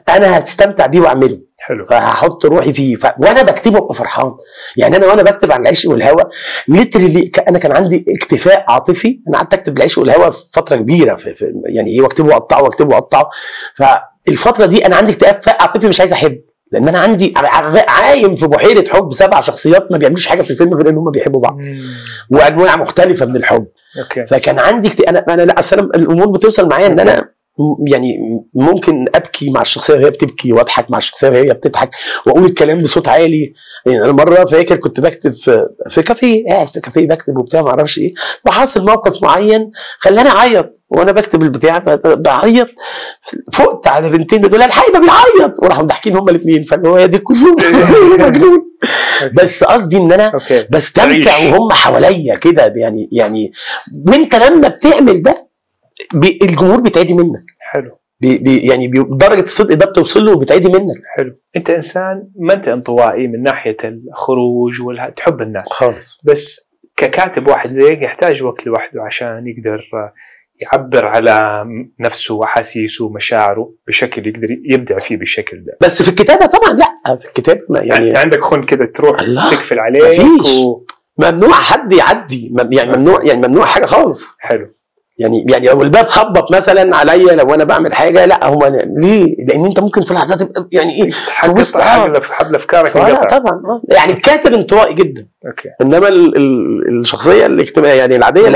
أنا هستمتع بيه وأعمله. حلو. فهحط روحي فيه. ف... وأنا بكتبه أبقى فرحان. يعني أنا وأنا بكتب عن العشق والهوى literally. أنا كان عندي اكتفاء عاطفي أنا قعدت أكتب العشق والهوى فترة كبيرة في... في... يعني إيه وأكتبه وأقطعه وأكتبه وأقطعه. فالفترة دي أنا عندي اكتفاء عاطفي مش عايز احب لأن أنا عندي عايم في بحيرة حب سبع شخصيات ما بيعملوش حاجة في الفيلم غير إن هم بيحبوا بعض. وأنواع مختلفة من الحب. okay. فكان عندي كت... أنا أنا لا الأمور بتوصل معايا إن أنا يعني ممكن أبكي مع الشخصية وهي بتبكي وأضحك مع الشخصية وهي بتضحك وأقول الكلام بصوت عالي. يعني أنا مرة فاكر كنت بكتب في في كافيه قاعد في كافيه بكتب وبتاع ما أعرفش إيه. وحاصل موقف معين خلاني أعيط وأنا بكتب البتاع بعيط فقت على بنتين دول الحقي ده بيعيط. وراحوا ضاحكين هما الاثنين فاللي هو دي الكسوف. مجنون. بس قصدي إن أنا بستمتع. وهم حواليا كده يعني يعني وانت لما بتعمل ده بي الجمهور بيتعدي منك. حلو. بي بي يعني بي درجة الصدق ده بتوصل له وبتعدي منك. حلو. انت انسان ما انت انطوائي من ناحية الخروج ولا تحب الناس. خالص. بس ككاتب واحد زيك يحتاج وقت لوحده عشان يقدر آه، يعبر على نفسه وأحاسيسه ومشاعره بشكل يقدر يبدع فيه بالشكل ده. بس في الكتابة طبعا لا. في الكتابة يعني يعني عندك خن كده تروح الله، تقفل عليك مفيش. و... ممنوع حد يعدي. يعني ممنوع يعني ممنوع حاجة خالص. حلو. يعني يعني لو الباب خبط مثلا عليا لو أنا بعمل حاجة لا هو ليه؟ لأن أنت ممكن في لحظات تبقى يعني إيه وسط- حقق آه. حبل حبل أفكارك لا طبعا آه. يعني الكاتب انطوائي جدا okay إنما ال- ال- الشخصية الاجتماعية يعني العادية.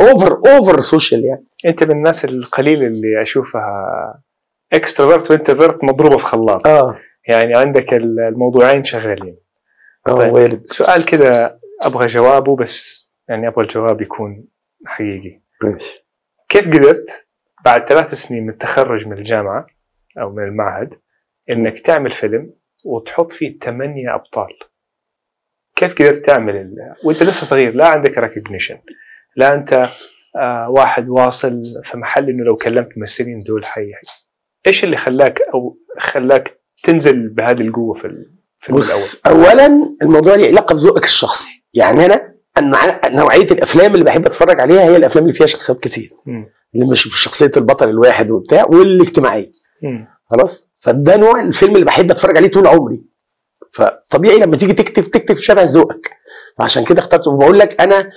over over social يعني أنت من الناس القليله اللي أشوفها extrovert و introvert مضروبة في خلاط آه يعني عندك الموضوعين شغالين آه طيب. وارد سؤال كده أبغى جوابه بس يعني أبغى الجواب يكون حقيقي ماشي كيف قدرت بعد ثلاث سنين من التخرج من الجامعة أو من المعهد إنك تعمل فيلم وتحط فيه ثمانية أبطال؟ كيف قدرت تعمل. وأنت لسه صغير لا عندك ريكوجنيشن لا أنت آه واحد واصل في محل إنه لو كلمت ممثلين دول حي إيش اللي خلاك أو خلاك تنزل بهذه القوة في الفيلم الأول؟ اولا الموضوع ليه علاقة بذوقك الشخصي. يعني أنا نوعية الأفلام اللي بحب أتفرج عليها هي الأفلام اللي فيها شخصيات كتير. مم. اللي مش شخصيه البطل الواحد وبتاع والاجتماعية. خلاص؟ فده نوع الفيلم اللي بحب أتفرج عليه طول عمري. فطبيعي لما تيجي تكتب تكتب شبه ذوقك. فعشان كده اخترت وبقول لك أنا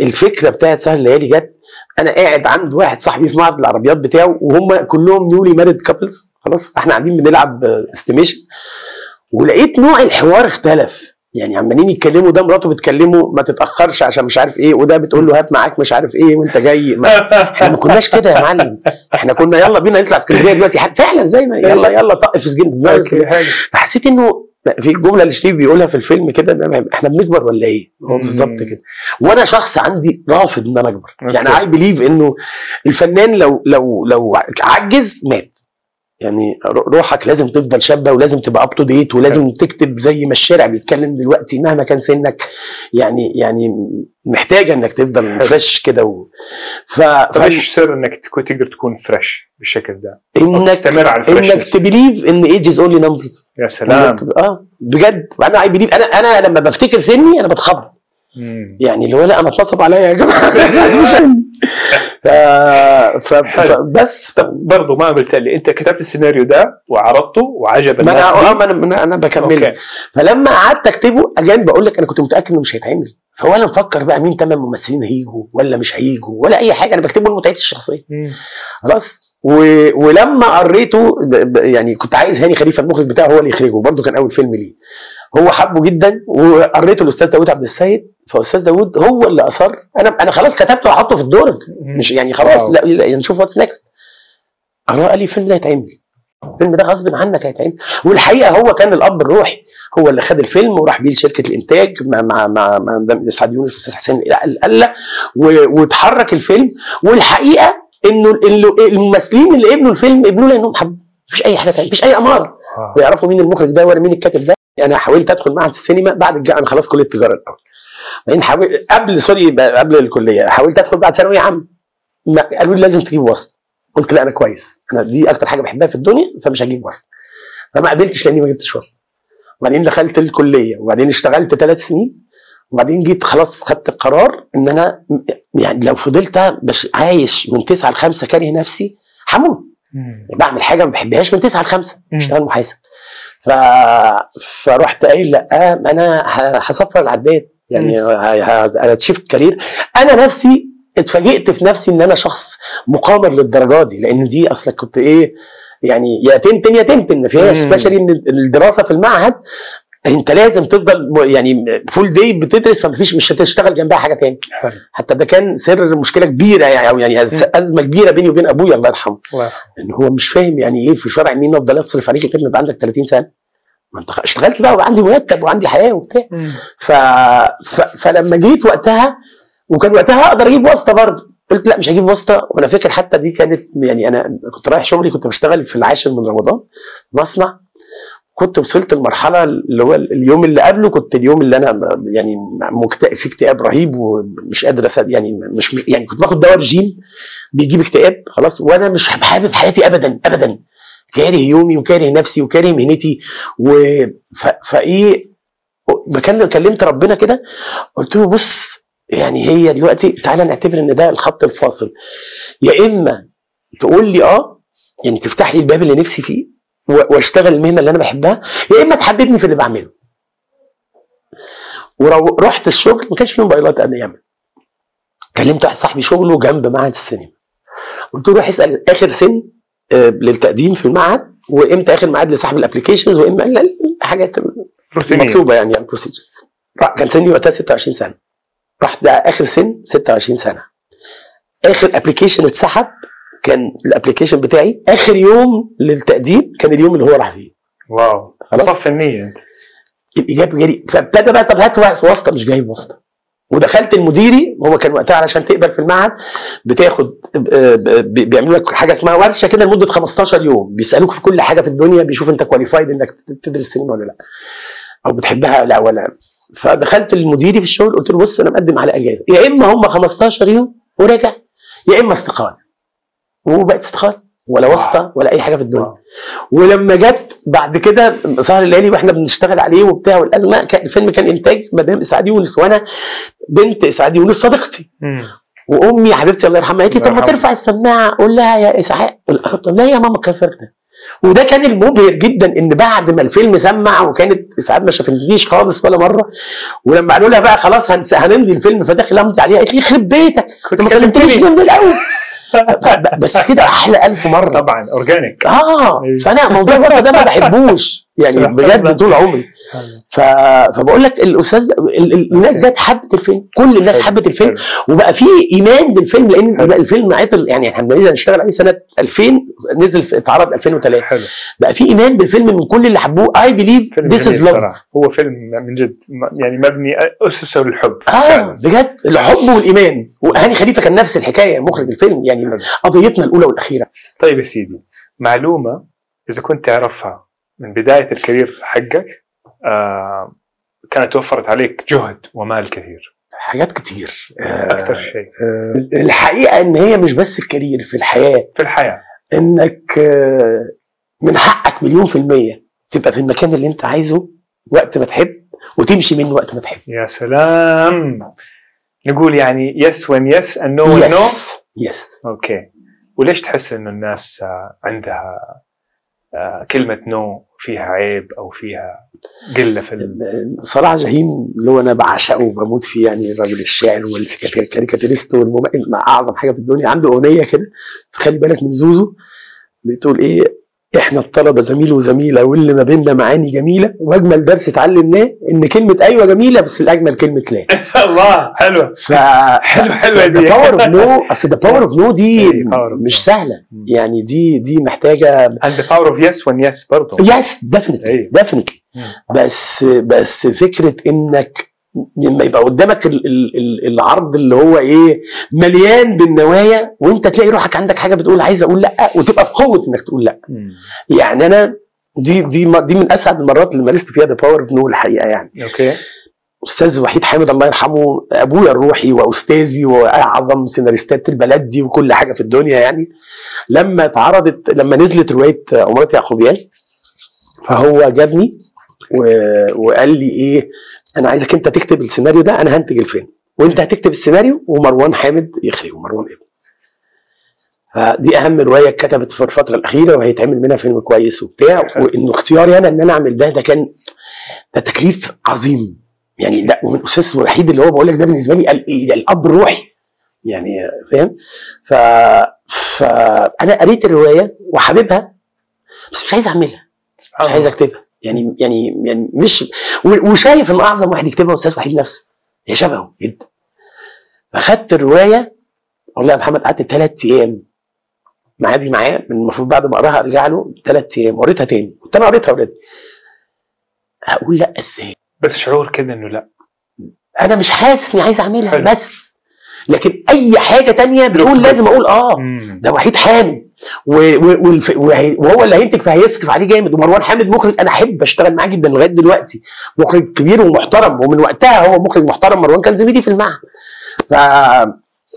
الفكرة بتاعت سهر الليالي جت أنا قاعد عند واحد صاحبي في معرض العربيات بتاعه وهم كلهم newly married couples خلاص؟ فإحنا قاعدين بنلعب Estimation ولقيت نوع الحوار اختلف. يعني عمالين يتكلموا ده مراته بتكلمه ما تتأخرش عشان مش عارف إيه وده بتقول له هات معاك مش عارف إيه وانت جاي. ما إحنا ما كناش كده يا معلم. إحنا كنا يلا بينا نطلع اسكندرية دلوقتي. فعلا زي ما يلا يلا طق في اسكندريه okay حلو. فحسيت إنه في جملة اللي ستيف بيقولها في الفيلم كده إحنا بنكبر ولا إيه؟ هو بالظبط كده. وأنا شخص عندي رافض إن أنا أكبر. يعني I believe إنه الفنان لو لو لو عجز مات. يعني روحك لازم تفضل شابة ولازم تبقى up to date ولازم تكتب زي ما الشارع بيتكلم دلوقتي مهما كان سنك يعني يعني محتاجة إنك تفضل. fresh كده و... ف... ف... إيش سر إنك تكون تقدر تكون fresh بالشكل ده؟ إنك تستمر على إنك ال freshness ت believe إن age is only numbers يا سلام آه بجد أنا I believe أنا أنا لما بفتكر سني أنا بتخض. يعني اللي هو لا أنا اتنصب عليا يا جماعة. ف... فبس ف... برضو ما قلت لي أنت كتبت السيناريو ده وعرضته وعجب ما الناس أنا. آه ما أنا ما أنا- أنا بكمله. فلما قعدت أكتبه again بقول لك أنا كنت متأكد إنه مش هيتعمل. فولا مفكر بقى مين تمام ممثلين هيجوا ولا مش هيجوا ولا أي حاجة. أنا بكتبه لمتعتي الشخصية. خلاص. و... ولما قريته ب... ب... يعني كنت عايز هاني خليفة المخرج بتاعه هو اللي يخرجه. برضه كان أول فيلم ليه. هو حبه جدا وقريته الأستاذ داوود عبد السيد فأستاذ داوود هو اللي أصر. أنا أنا خلاص كتبته وحطه في الدرج مش يعني خلاص. لا, لا نشوف what's next قرأ قال لي الفيلم ده هيتعمل الفيلم ده غصب عنك هيتعمل والحقيقة هو كان الأب الروحي. هو اللي خد الفيلم وراح بيه لشركة الإنتاج مع مع مع, مع سعد يونس وأستاذ حسين القله واتحرك الفيلم. والحقيقة إنه الممثلين اللي قبلوا الفيلم قبلوه لأنهم حبوا. مفيش أي حاجة تانية مفيش أي اماره. ويعرفوا مين المخرج ده ولا مين الكاتب ده. أنا حاولت أدخل معهد السينما بعد أنا خلاص كلية التجاره الأول. بعدين حاول قبل سوري قبل الكلية حاولت أدخل بعد ثانوية عامة. ما قالوا لي لازم تجيب واسطة. قلت لا أنا كويس. أنا دي أكتر حاجة بحبها في الدنيا فمش هجيب واسطة. فما قبلتش لأني ما جبتش واسطة. وبعدين دخلت الكلية. وبعدين اشتغلت ثلاث سنين. وبعدين جيت خلاص خدت القرار إن أنا يعني لو فضلت عايش من 9 ل 5 كاره نفسي هموت. بعمل حاجة ما بحبهاش من 9 ل 5 مم. اشتغل محاسب ف... فرحت قايل لأ أنا هصفر العداد يعني أنا shift career أنا نفسي اتفاجئت في نفسي إن أنا شخص مقامر للدرجة دي لأن دي أصلا كنت إيه يعني يا تنتن يا تنتن ما فيهاش. especially إن الدراسة في المعهد انت لازم تفضل يعني full day بتدرس فما فيش مش هتشتغل جنبها حاجة تاني. حلو. حتى ده كان سر مشكلة كبيرة يعني أو يعني أزمة كبيرة بيني وبين أبويا الله يرحمه. إن هو مش فاهم يعني إيه في شرع مين افضل أصرف عليك لغايه ما يبقى عندك 30 سنة؟ ما أنت اشتغلت بقى وبقى عندي مرتب وعندي حياة وبتاع. ف... ف... فلما جيت وقتها وكان وقتها أقدر أجيب واسطة برضه. قلت لا مش هجيب واسطة. وأنا فاكر حتى دي كانت يعني أنا كنت رايح شغلي كنت بشتغل في العاشر من رمضان مصنع كنت وصلت لمرحلة اللي هو اليوم اللي قبله كنت اليوم اللي أنا يعني مكتئب في اكتئاب رهيب ومش قادر أسد يعني مش يعني كنت باخد دواء رجيم بيجيب اكتئاب خلاص وأنا مش حابب حياتي ابدا ابدا كاره يومي وكاره نفسي وكاره مهنتي و. فإيه بكلم كلمت ربنا كده قلت له بص يعني هي دلوقتي تعالى نعتبر إن ده الخط الفاصل يا إما تقول لي آه يعني تفتح لي الباب اللي نفسي فيه واشتغل المهنة اللي أنا بحبها يا إما تحببني في اللي بعمله. ورحت الشغل ما كانش فيه موبايلات أيام كلمت واحد صاحبي شغله جنب معهد السينما. قلت له روح اسأل آخر سن آه، للتقديم في المعهد وإمتى آخر ميعاد لسحب ال applications وإمتى الحاجات المطلوبة يعني ال procedure كان سني وقتها 26 سنة. رحت ده آخر سن 26 سنة. آخر application اتسحب كان ال application بتاعي آخر يوم للتقديم كان اليوم اللي هو راح فيه. wow. خلاص. صف النيه أنت. الإجابة جالي فابتدى بقى طب هات واسطة مش جايب واسطة. ودخلت لمديري هو كان وقتها علشان تقبل في المعهد بتاخد آه، بيعملوا لك حاجة اسمها ورشة كده لمدة 15 يوم. بيسألوك في كل حاجة في الدنيا بيشوف أنت qualified إنك تدرس سينما ولا لأ. أو بتحبها لأ ولا. فدخلت لمديري في الشغل قلت له بص أنا مقدم على أجازة. يا إما هم 15 يوم وراجع يا إما استقاله وبقت استقاله ولا واسطة ولا أي حاجة في الدنيا wow. ولما جت بعد كده سهر الليالي وإحنا بنشتغل عليه وبتاع والأزمة كان الفيلم كان إنتاج مدام إسعاد يونس وأنا بنت إسعاد يونس صديقتي. وأمي يا حبيبتي الله يرحمها قالت لي طب ما. ترفع السماعة قول لها يا إسعاد لها يا ماما كان فرق ده وده كان المبهر جدا إن بعد ما الفيلم سمع وكانت إسعاد ما شافتنيش خالص ولا مرة ولما قالوا لها بقى خلاص هنمضي الفيلم فداخل أمضي عليها قالت لي يخرب بيتك كنت انت ما كلمتنيش كلمتني. من الأول بس كده أحلى ألف مرة طبعا أورجانيك آه. فأنا موضوع الوصف ده ما بحبوش يعني بجد. طول عمري ف... فبقول لك الأستاذ ده. الناس جت حبت الفيلم كل الناس. حبت الفيلم. وبقى في إيمان بالفيلم لأن حلو. الفيلم عطل يعني إحنا نشتغل عليه سنة 2000 نزل في اتعرض 2003 حلو بقى في إيمان بالفيلم من كل اللي حبوه I believe this is love. هو فيلم من جد يعني مبني أسسه الحب آه فعلا بجد الحب والإيمان وهاني خليفة كان نفس الحكاية مخرج الفيلم يعني. قضيتنا الأولى والأخيرة طيب يا سيدي معلومة إذا كنت تعرفها من بداية ال career حقك آه كانت وفرت عليك جهد ومال كثير. حاجات كتير. أكثر شيء. آه، الحقيقة إن هي مش بس ال career في الحياة. في الحياة. إنك آه، من حقك مليون في المية تبقى في المكان اللي أنت عايزه وقت ما تحب وتمشي منه وقت ما تحب. يا سلام! نقول يعني yes when yes no when no. yes yes okay. وليش تحس إنه الناس آه، عندها آه، كلمة no فيها عيب أو فيها قلة في. صلاح جاهين اللي هو أنا بعشقه وبموت فيه يعني الراجل الشاعر والكاريكاتيريست والمم... مع أعظم حاجة في الدنيا عنده أغنية كده فخلي بالك من زوزو بتقول إيه إحنا الطلبة زميل وزميلة واللي ما بيننا معاني جميلة وأجمل درس اتعلمناه إن كلمة أيوه جميلة بس الأجمل كلمة لا الله حلو ف حلو حلوة دي power of no أصل the power of no دي إيه، مش. سهلة. يعني دي دي محتاجة the power of yes when yes برضه yes definitely. definitely. بس بس فكرة إنك لما يبقى قدامك ال ال ال العرض اللي هو إيه مليان بالنوايا وأنت تلاقي روحك عندك حاجة بتقول عايز أقول لأ وتبقى في قوة إنك تقول لأ. يعني أنا دي دي دي من أسعد المرات اللي مارست فيها the power of no الحقيقة يعني. okay. أستاذ وحيد حامد الله يرحمه أبويا الروحي وأستاذي وأعظم سيناريستات البلد دي وكل حاجة في الدنيا يعني. لما اتعرضت لما نزلت رواية عمارة يعقوبيان فهو جابني وقال لي إيه أنا عايزك أنت تكتب السيناريو ده أنا هنتج الفيلم. وأنت هتكتب السيناريو ومروان حامد يخرجه مروان إبن. فدي أهم رواية اتكتبت في الفترة الأخيرة وهيتعمل منها فيلم كويس وبتاع. وإنه اختياري أنا إن أنا ااعمل ده ده كان ده تكليف عظيم. يعني ده ومن الاستاذ الوحيد اللي هو بقول لك ده بالنسبة لي ال- الأب الروحي. يعني فاهم؟ ف فانا قريت الرواية وحاببها بس مش عايز أعملها. مش عايز أكتبها. يعني يعني يعني مش وشايف إن أعظم واحد يكتبها أستاذ وحيد نفسه هي شبهه جدا. فأخدت الرواية والله يا محمد قعدت ثلاث أيام. معادي معاه من المفروض بعد ما أقراها أرجع له ثلاث أيام. قريتها تاني. كنت أنا قريتها أوريدي. هقول لأ إزاي؟ بس شعور كده إنه لأ. أنا مش حاسس إني عايز أعملها. حلو. بس لكن أي حاجة تانية بتقول لازم أقول آه. ده وحيد حامد وهو اللي هينتج فهيصرف عليه جامد. ومروان حامد مخرج أنا أحب أشتغل معاه جدا لغاية دلوقتي. مخرج كبير ومحترم ومن وقتها هو مخرج محترم مروان كان زميلي في المعهد. ف...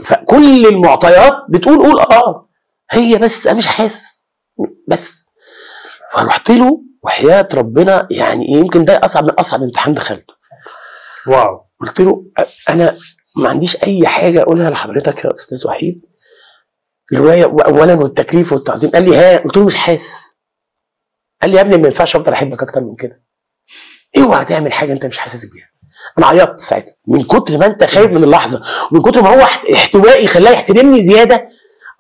فكل المعطيات بتقول قول آه هي بس أنا مش حاسس. بس. فرحت له وحياة ربنا يعني إيه، يمكن ده أصعب من أصعب امتحان دخلته. wow. قلت له أنا ما عنديش أي حاجة أقولها لحضرتك يا أستاذ وحيد. الروايه اولا والتكليف والتعظيم. قال لي ها؟ قلت له مش حاسس. قال لي يا ابني ما ينفعش أفضل أحبك أكتر من كده. اوعى تعمل حاجة أنت مش حاسس بيها. أنا عيطت ساعتها. من كتر ما أنت خايف من اللحظة ومن كتر ما هو احت- احتوائي خلاه يحترمني زيادة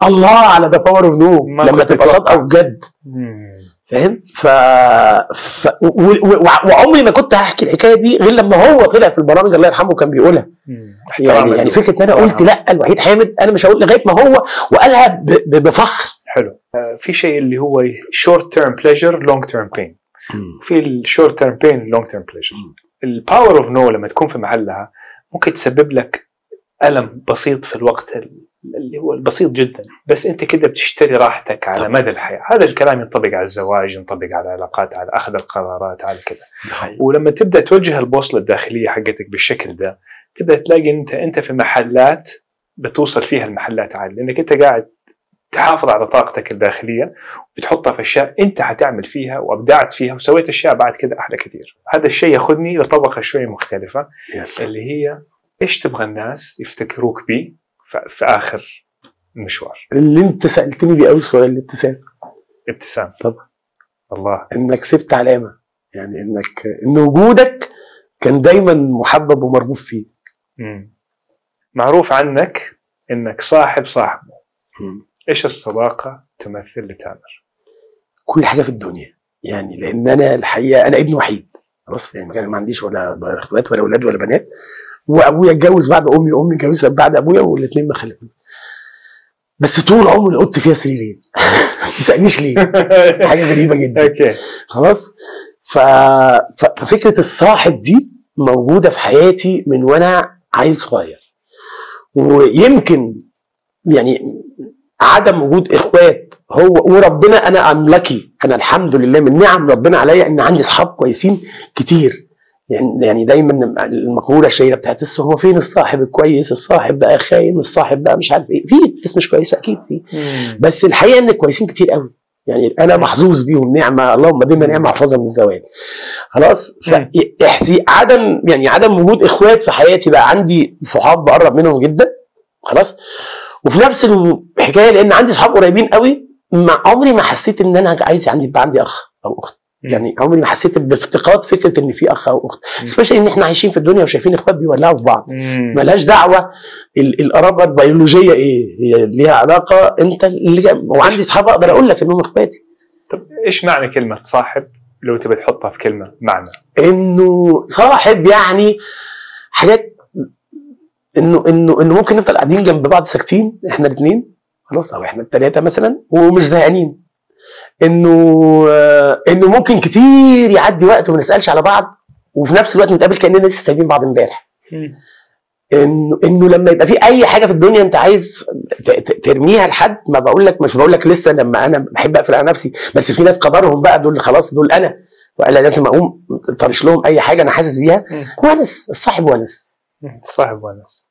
الله على the power of no ما لما تبقى. صادقة بجد. فاهم؟ ف... ف... و... و... وعمري ما كنت هحكي الحكاية دي غير لما هو طلع في البرامج الله يرحمه كان بيقولها. يعني يعني. فكرة إن أنا قلت. لأ الوحيد حامد أنا مش هقول لغاية ما هو وقالها ب... ب... بفخر. حلو. آه، في شيء اللي هو short term pleasure long term pain في ال short term pain long term pleasure ال power of no لما تكون في محلها ممكن تسبب لك ألم بسيط في الوقت ال- اللي هو البسيط جدا. بس أنت كده بتشتري راحتك على طبعا. مدى الحياة. هذا الكلام ينطبق على الزواج ينطبق على العلاقات على أخذ القرارات على كذا. ولما تبدأ توجه البوصلة الداخلية حقتك بالشكل ده تبدأ تلاقي أنت أنت في محلات بتوصل فيها المحلات عاليه لأنك أنت قاعد تحافظ على طاقتك الداخلية وبتحطها في أشياء أنت حتعمل فيها وأبدعت فيها وسويت أشياء بعد كده أحلى كثير. هذا الشيء ياخذني لطبقة شوي مختلفة اللي هي إيش تبغى الناس يفتكروك بيه؟ في آخر المشوار اللي انت سألتني بيه قوي سؤال الابتسام ابتسام. طبعا. الله. إنك سبت علامة يعني إنك إن وجودك كان دايما محبب ومرغوب فيه. مم. معروف عنك إنك صاحب صاحبه. إيش الصداقة تمثل لتامر؟ كل حاجة في الدنيا. يعني لأن أنا الحقيقة أنا ابن وحيد. خلاص يعني ما عنديش ولا إخوات ولا أولاد ولا بنات. وابويا اتجوز بعد أمي وأمي اتجوزت بعد أبويا والاثنين ما خلفوا بس طول عمري اوضتي فيها سريرين. ما تسألنيش ليه. حاجة غريبة جدا. خلاص؟ ف... ف... ففكرة الصاحب دي موجودة في حياتي من وأنا عيل صغير. ويمكن يعني عدم وجود إخوات هو وربنا أنا املكي أنا الحمد لله من نعم ربنا عليا إن عندي أصحاب كويسين كتير. يعني يعني دايما المقولة الشهيرة بتاعت هو فين الصاحب الكويس؟ الصاحب بقى خاين الصاحب بقى مش عارف إيه. في ناس مش كويسة أكيد في. بس الحقيقة إن كويسين كتير قوي. يعني أنا محظوظ بيهم نعمة اللهم ديما نعمه احفظها من الزوال خلاص؟ عدم يعني عدم وجود إخوات في حياتي بقى عندي صحاب بقرب منهم جدا. خلاص؟ وفي نفس الحكاية لأن عندي صحاب قريبين قوي ما عمري ما حسيت إن أنا عايز عندي يبقى عندي أخ أو أخت. يعني عمري ما حسيت بافتقاد فكرة ان في أخ أو أخت. سبيشالي إن إحنا عايشين في الدنيا وشايفين إخوات بيولعوا في بعض. ملهاش دعوة. ال- القرابه البيولوجية إيه؟ هي ليها علاقة. أنت اللي وعندي اصحاب أقدر أقول لك إنهم إخواتي. طب إيش معنى كلمة صاحب لو تبي تحطها في كلمة معنى؟ إنه صاحب يعني حاجات انه انه إنه ممكن نفضل قاعدين جنب بعض ساكتين إحنا الاثنين خلاص أو إحنا الثلاثه مثلا ومش زهقانين. إنه آه، إنه ممكن كتير يعدي وقت وما نسألش على بعض وفي نفس الوقت نتقابل كأننا لسه سايبين بعض امبارح. إنه إنه لما يبقى في أي حاجة في الدنيا أنت عايز ترميها لحد ما بقول لك مش بقول لك لسه لما أنا بحب أقفل على نفسي بس في ناس قدرهم بقى دول خلاص دول أنا. وأنا لازم أقوم طرش لهم أي حاجة أنا حاسس بيها. ونس الصاحب ونس. صاحب ونس.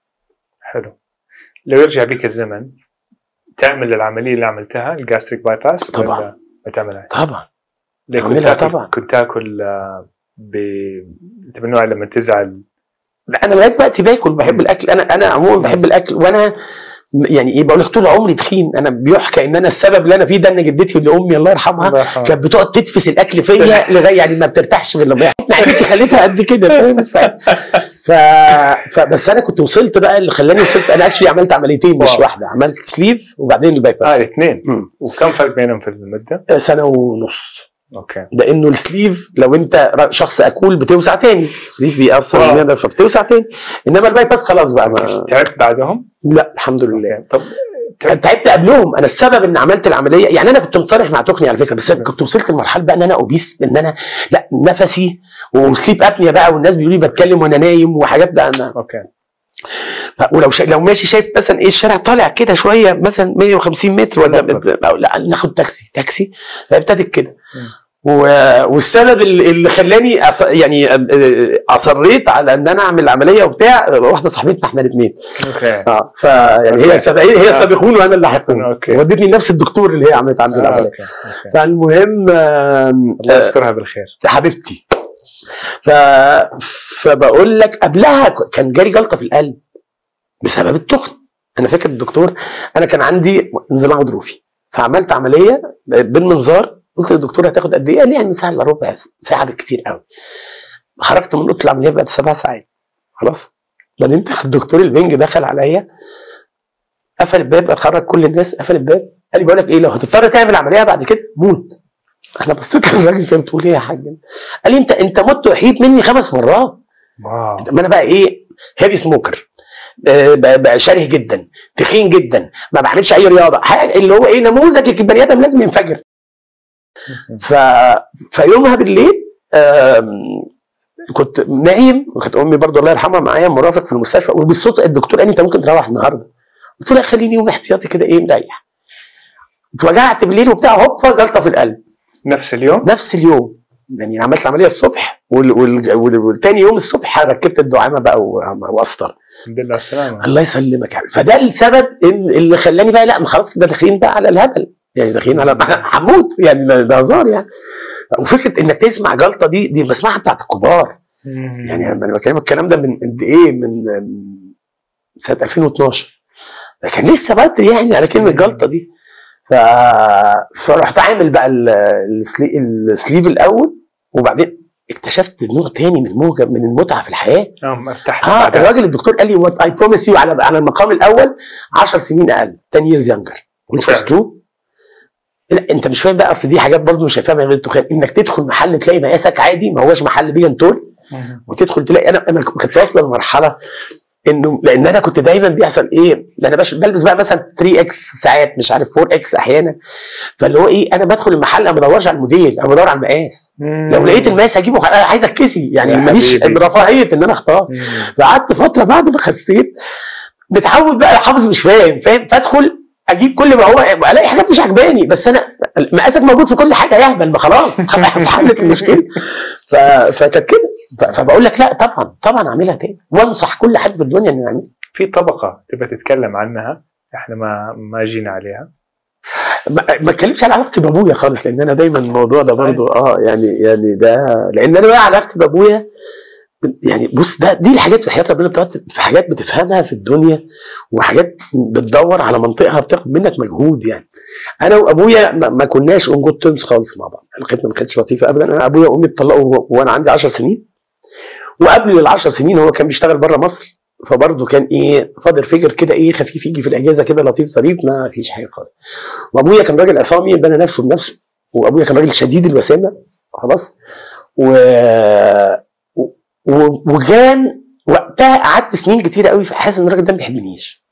حلو. لو يرجع بك الزمن تعمل العملية اللي عملتها ال gastric bypass طبعاً. تعملها؟ طبعا ليه كنت تاكل طبعاً. كنت تاكل آه، ب انت من النوع لما تزعل لا أنا لغاية دلوقتي باكل بحب الأكل أنا أنا عموما بحب الأكل وأنا يعني إيه بقول لك طول عمري تخين أنا بيحكى إن أنا السبب اللي أنا فيه ده إن جدتي اللي أمي الله يرحمها. كانت بتقعد تدفس الأكل فيا لغاية يعني ما بترتاحش غير لما معدتي خليتها قد كده فاهم ف... فبس أنا كنت وصلت بقى اللي خلاني وصلت أنا actually عملت عمليتين مش. واحدة عملت sleeve وبعدين ال by آه pass الاثنين مم. وكم فرق بينهم في المده؟ سنة ونص okay. لأنه ال sleeve لو انت شخص اكول بتوسع تاني. ال sleeve بيأثر. المعده فبتوسع تاني. إنما ال bypass خلاص بقى ما تعبت بعدهم؟ لا الحمد لله. طب تعبت تعبت قبلهم. أنا السبب إن عملت العملية يعني أنا كنت متصالح مع تخني على فكرة بس كنت وصلت لمرحلة بقى إن أنا obese إن أنا لا نفسي و sleep apnea بقى والناس بيقولوا لي بتكلم وأنا نايم وحاجات بقى أنا okay. ولو شا... لو ماشي شايف مثلا إيه الشارع طالع كده شوية مثلا 150 متر ولا لا ناخد تاكسي. تاكسي فابتدت كده. والسبب اللي اللي خلاني أص... يعني أصريت على إن أنا أعمل العملية وبتاع واحدة صاحبتنا إحنا الاثنين okay. آه فيعني. هي سبقين هي آه. السابقون وأنا اللاحقون okay. ودتني نفس الدكتور اللي هي عملت عنده آه، العملية okay. فالمهم الله آه، يذكرها بالخير. حبيبتي. ف... فبقول لك قبلها كان جالي جلطة في القلب بسبب التخن. أنا فاكر الدكتور أنا كان عندي انزلاق غضروفي فعملت عملية بالمنظار قلت للدكتور هتاخد قد إيه؟ قال لي يعني ساعة إلا ربع ساعة بالكتير قوي. خرجت من اوضه العملية بعد سبع ساعات. خلاص. بعدين الدكتور البنج دخل عليا قفل الباب خرج كل الناس قفل الباب. قال لي بقول لك إيه لو هتضطر تعمل عملية بعد كده موت. أنا بصيت للراجل كان بتقول إيه يا حاج؟ قال لي أنت أنت مت وحيد مني خمس مرات. واو. ما أنا بقى إيه هيفي سموكر آه، بقى شره جدا تخين جدا ما بعملش أي رياضة حاجة اللي هو إيه نموذج البني آدم لازم ينفجر. ف... فيومها بالليل كنت نايم وكانت أمي برضو الله يرحمها معايا مرافق في المستشفى وبالصوت الدكتور قال لي أنت ممكن تروح النهارده. قلت له خليني يوم احتياطي كده إيه مريح. اتوجعت بالليل وبتاع هوبا جلطة في القلب. نفس اليوم؟ نفس اليوم. يعني عملت العملية الصبح وال- وال- وال- والتاني يوم الصبح ركبت الدعامة بقى و- واسطر الحمد لله على السلامه الله يسلمك حبيبي. فده السبب اللي خلاني بقى لا ما خلاص كده داخلين بقى على الهبل. يعني داخلين على هموت يعني ده- هزار يعني. وفكرة إنك تسمع جلطة دي دي بسمعها بتاعت الكبار. يعني أنا بكلمك الكلام ده من قد إيه؟ من من سنة 2012 كان لسه بدري يعني على كلمة جلطه دي. ف... فرحت عامل بقى ال- ال slee... ال sleeve الأول وبعدين اكتشفت نوع تاني من موجه من المتعة في الحياة آه ارتحت آه. الراجل الدكتور قال لي what I promise you على على المقام الأول 10 سنين أقل 10 years younger which was وفعلا. true لا أنت مش فاهم بقى أصل دي حاجات برضه مش هيفهمها غير الدخان إنك تدخل محل تلاقي مقاسك عادي ما هوش محل big and tall. وتدخل تلاقي أنا أنا كنت واصله لمرحلة إنه لأن أنا كنت دايما بيحصل إيه؟ أنا بش- بلبس بقى مثلا 3 X ساعات مش عارف 4 X أحيانا. فاللي هو إيه؟ أنا بدخل المحل أنا ما بدورش على الموديل أنا بدور على المقاس. لو لقيت المقاس هجيبه أنا عايز اتكسي يعني ماليش. رفاهية إن أنا أختار. فقعدت فترة بعد ما خسيت متعود بقى حافظ مش فاهم فاهم؟ فأدخل أجيب كل ما هو الاقي حاجات مش عجباني بس أنا مقاسك موجود في كل حاجة يهبل ما خلاص. اتحلت المشكلة. فكانت كده. فبقول لك لا طبعا طبعا اعملها تاني. وانصح كل حد في الدنيا إنه يعملها. في طبقة تبغى تتكلم عنها إحنا ما ما جينا عليها؟ ما ما اتكلمش على علاقتي بأبويا خالص لأن أنا دايما الموضوع ده برضو آه يعني يعني ده لأن أنا بقى علاقتي بأبويا يعني بص ده دي الحاجات وحياه ربنا بتقعد في حاجات بتفهمها في الدنيا وحاجات بتدور على منطقها بتاخد منك مجهود يعني. أنا وأبويا ما, كناش on good terms خالص مع بعض. علاقتنا ما كانتش لطيفة ابدا. أنا أبويا وأمي اتطلقوا وأنا عندي 10 سنين. وقبل ال 10 سنين هو كان بيشتغل بره مصر فبرضه كان إيه فاضل فيجر كده إيه خفيف يجي في الأجازة كده لطيف ظريف ما فيش حاجة خالص. وأبويا كان راجل عصامي بنى نفسه بنفسه وأبويا كان راجل شديد الوسامة خلاص. و... وكان وقتها قعدت سنين كتيرة قوي حاسس إن الراجل ده ما بيحبنيش؟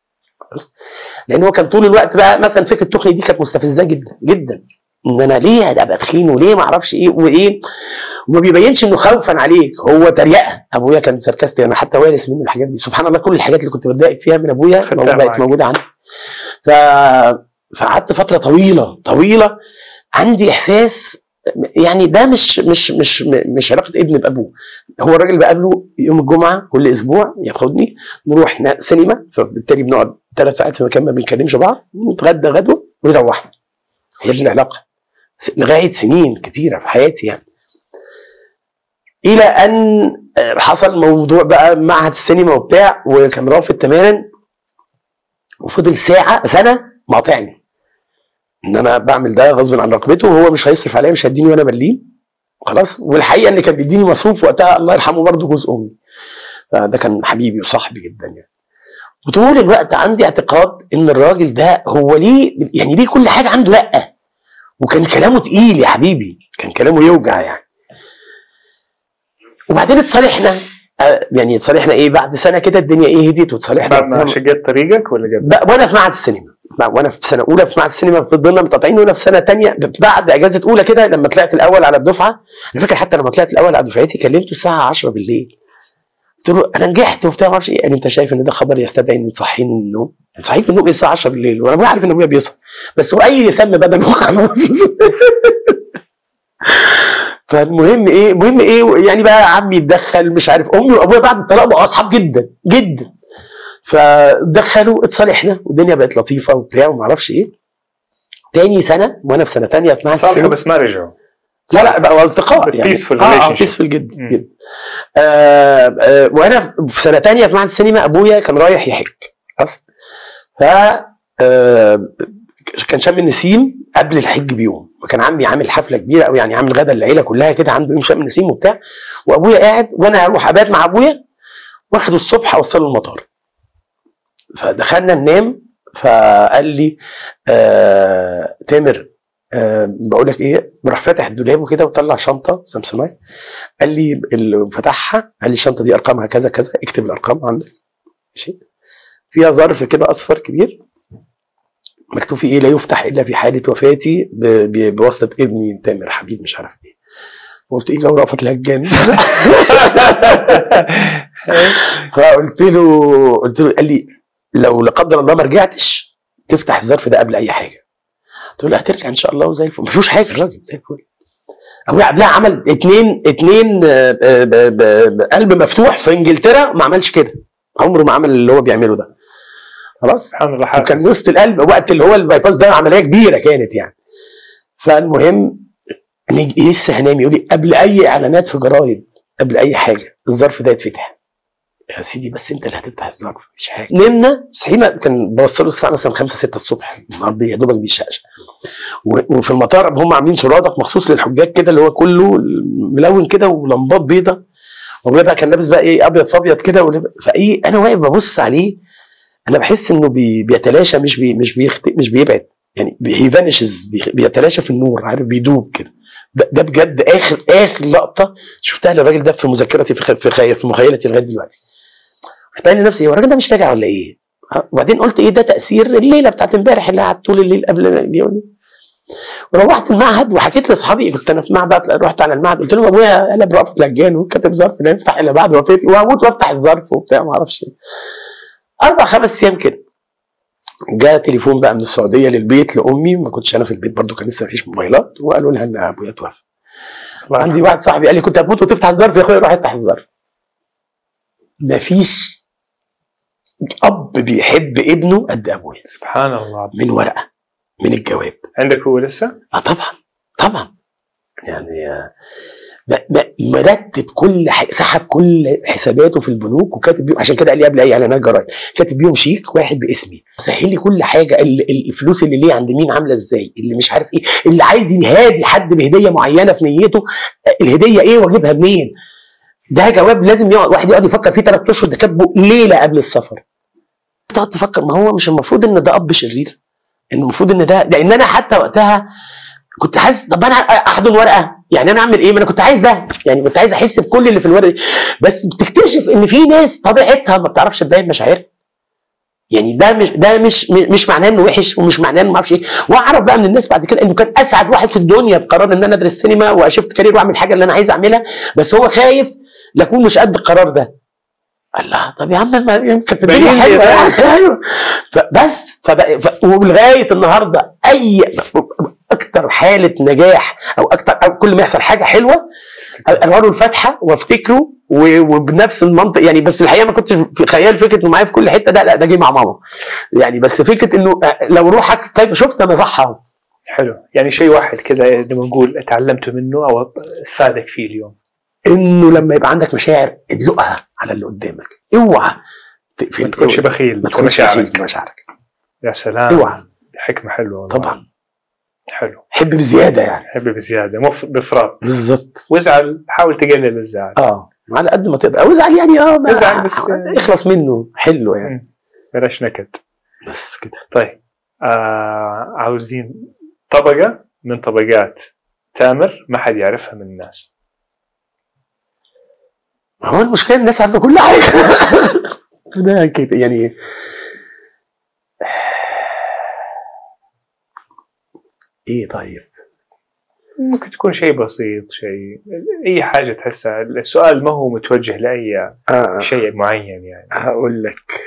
لأن هو كان طول الوقت بقى مثلا فكرة التخن دي كانت مستفزة جدا جدا. إن أنا ليه ابقى تخين وليه ما أعرفش إيه وإيه؟ وما بيبينش إنه خوفا عليك هو تريقة. أبويا كان ساركاستي أنا حتى وارث منه الحاجات دي. سبحان الله كل الحاجات اللي كنت بتضايق فيها من أبويا بقت. موجودة عندي. ف فقعدت فترة طويلة طويلة. عندي إحساس يعني ده مش مش مش مش علاقة ابن بأبوه. هو الراجل بقابله يوم الجمعة كل أسبوع ياخدني نروح سينما فبالتالي بنقعد ثلاث ساعات في مكان ما بنكلمش بعض نتغدى غدوة ويروحنا. هي دي العلاقة. لغاية سنين كتيرة في حياتي يعني. إلى أن آه، حصل موضوع بقى معهد السينما وبتاع وكان رافض تماما وفضل ساعة سنة مقاطعني. إن أنا بعمل ده غصب عن رغبته وهو مش هيصرف عليا مش هيديني وأنا مليم. خلاص؟ والحقيقة إن كان بيديني مصروف وقتها الله يرحمه برضه جوز أمي. فده كان حبيبي وصاحبي جدا يعني. وطول الوقت عندي اعتقاد إن الراجل ده هو ليه يعني ليه كل حاجة عنده لأ. وكان كلامه تقيل يا حبيبي. كان كلامه يوجع يعني. وبعدين اتصالحنا. آه، يعني اتصالحنا إيه؟ بعد سنة كده الدنيا إيه؟ هديت واتصالحنا. بعد ما. شقيت طريقك ولا؟ بقى وأنا في معهد السينما. وأنا في سنة أولى في معهد السينما فضلنا متقاطعين وأنا في سنة تانية بعد إجازة أولى كده لما طلعت الأول على الدفعة. أنا فاكر حتى لما طلعت الأول على دفعتي كلمته الساعة 10 بالليل. قلت له أنا نجحت وبتاع ما أعرفش إيه. قال لي أنت شايف إن ده خبر يستدعي ان تصحيني من النوم صحيت من النوم الساعة 10 بالليل. وأنا ابويا عارف إن أبويا بيصحى. بس هو اي سم بدل خلاص. فالمهم إيه المهم إيه يعني بقى عمي اتدخل مش عارف. أمي وأبويا بعد الطلاق بقوا أصحاب جدا جدا. فدخلوا اتصالحنا والدنيا بقت لطيفة وبتاع وما أعرفش إيه. تاني سنة وأنا في سنة تانية في معهد صالحوا بس ما رجعوا. لا لا بقوا أصدقاء يعني. Peaceful آه relationship. بيسفل جدا. جدا. آه آه وأنا في سنة تانية في معهد السينما أبويا كان رايح يحج. خلاص؟ ف آه كان شم النسيم قبل الحج بيوم. وكان عمي عامل حفلة كبيرة قوي يعني عامل غدا العيلة كلها كده عنده يوم شم النسيم وبتاع. وأبويا قاعد وأنا هروح أبات مع أبويا واخده الصبح أوصله المطار. فدخلنا ننام فقال لي آه تامر آه بقول لك إيه راح فاتح الدولاب وكده وطلع شنطة سامسونايت قال لي فتحها قال لي الشنطة دي أرقامها كذا كذا اكتب الأرقام عندك. ماشي. فيها ظرف كده أصفر كبير. مكتوب فيه إيه لا يفتح إلا في حالة وفاتي بواسطة ابني تامر حبيب مش عارف إيه. قلت إيه جو رأفت الهجان فقلت له قلت له قال لي لو لا قدر الله ما رجعتش تفتح الظرف ده قبل أي حاجة. قلت له هترجع إن شاء الله وزي الفل. ما فيهوش حاجة الراجل زي الفل. أبويا قبلها عمل اتنين اتنين آه، آه، ب- ب- بقلب مفتوح في إنجلترا ما عملش كده. عمره ما عمل اللي هو بيعمله ده. خلاص؟ سبحان الله كان وسط القلب وقت اللي هو ال bypass ده عملية كبيرة كانت يعني. فالمهم نيجي لسه هنام يقول لي قبل أي إعلانات في جرايد قبل أي حاجة الظرف ده يتفتح. يا سيدي بس انت اللي هتفتح الظرف مش حاجة. نمنا صحينا كان بوصله الساعة مثلا 5 6 الصبح النهار يا دوبك بيشقشق وفي المطار هم عاملين سرادق مخصوص للحجاج كده اللي هو كله ملون كده ولمبات بيضة. وابويا بقى كان لابس بقى إيه أبيض في أبيض كده فإيه أنا واقف ببص عليه أنا بحس إنه بي بيتلاشى مش بي مش بيخت مش بيبعد. يعني he vanishes بيتلاشى في النور عارف بيدوب كده. ده, ده بجد آخر آخر لقطة شفتها للراجل ده في مذاكرتي في في. في مخيلتي لغاية دلوقتي. رحت قايل لنفسي هو الراجل ده مش راجع ولا إيه؟ ها؟ وبعدين قلت إيه ده تأثير الليلة بتاعت امبارح اللي قعدت طول الليل قبل لي وروحت المعهد وحكيت لأصحابي كنت أنا في معهد رحت على المعهد قلت لهم أبويا قلب رأفت لجان وكاتب ظرف لا يفتح إلا بعد وفاتي وهموت وأفتح الظرف وبتاع ما أعرفش إيه أربع خمس أيام كده جاء تليفون بقى من السعودية للبيت لأمي ما كنتش أنا في البيت برضو كان لسه مفيش موبايلات وقالوا لها ان أبويا توفى عندي واحد صاحبي قال لي كنت هتموت وتفتح الظرف يا أخويا روح افتح الظرف مفيش اب بيحب ابنه قد ابويا سبحان الله. من ورقة من الجواب. عندك هو لسه؟ آه طبعا طبعا. يعني آه، مرتب كل سحب كل حساباته في البنوك وكاتب بيهم عشان كده قال لي قبل أي إعلانات جرايد كاتب بيهم شيك واحد باسمي. سهل لي كل حاجة ال- ال- الفلوس اللي ليه عند مين عاملة إزاي اللي مش عارف إيه اللي عايز يهادي حد بهدية معينة في نيته آه، الهدية إيه وأجيبها منين؟ ده جواب لازم يقعد واحد يقعد يفكر فيه ثلاث أشهر ده كاتبه ليلة قبل السفر. تقعد تفكر ما هو مش المفروض إن ده أب شرير؟ إن المفروض إن ده لأن أنا حتى وقتها كنت حاسس طب أنا احضن ورقه يعني أنا أعمل إيه؟ ما أنا كنت عايز ده يعني كنت عايز أحس بكل اللي في الورقة دي. بس بتكتشف إن في ناس طبيعتها ما بتعرفش تبين مشاعرها. يعني ده مش ده مش مش معناه إنه وحش ومش معناه إنه ما أعرفش إيه. وأعرف بقى من الناس بعد كده إنه كان أسعد واحد في الدنيا بقرار إن أنا أدرس سينما واشفت كارير وأعمل حاجة اللي أنا عايز أعملها. بس هو خايف لأكون مش قد القرار ده. الله طب يا عم ما كانت الدنيا حلوة. يعني. فبس فبقى ف... ولغاية النهارده أي أكتر حالة نجاح أو أكتر أو كل ما يحصل حاجة حلوة اقرا الفاتحه وافتكره وبنفس المنطق يعني بس الحقيقة ما كنتش في خيال فكرة إنه معايا في كل حتة ده لا ده جه مع ماما. يعني بس فكرة إنه لو روحك كيف شفت أنا صح أهو. حلو. يعني شيء واحد كذا لما نقول تعلمته منه أو فادك فيه اليوم. إنه لما يبقى عندك مشاعر ادلقها على اللي قدامك. اوعى تقفل ما تكونش. بخيل ما تكونش بخيل بمشاعرك بمشاعرك يا سلام. اوعى. حكمة حلوة والله. طبعا. حلو. حب بزيادة يعني. حب بزيادة مو بافراط بالظبط وازعل حاول تقلل الزعل آه. على قد ما تقدر. أو ازعل يعني آه ما- ازعل بس- اخلص منه. حلو يعني. بلاش نكد. بس كده. طيب. آه عاوزين طبقة من طبقات تامر ما حد يعرفها من الناس. هو المشكلة الناس عارفة كل حاجة. أنا كده يعني. إيه طيب؟ ممكن تكون شيء بسيط شيء أي حاجة تحسها. السؤال ما هو متوجه لأي آه. شيء معين يعني. هقول لك.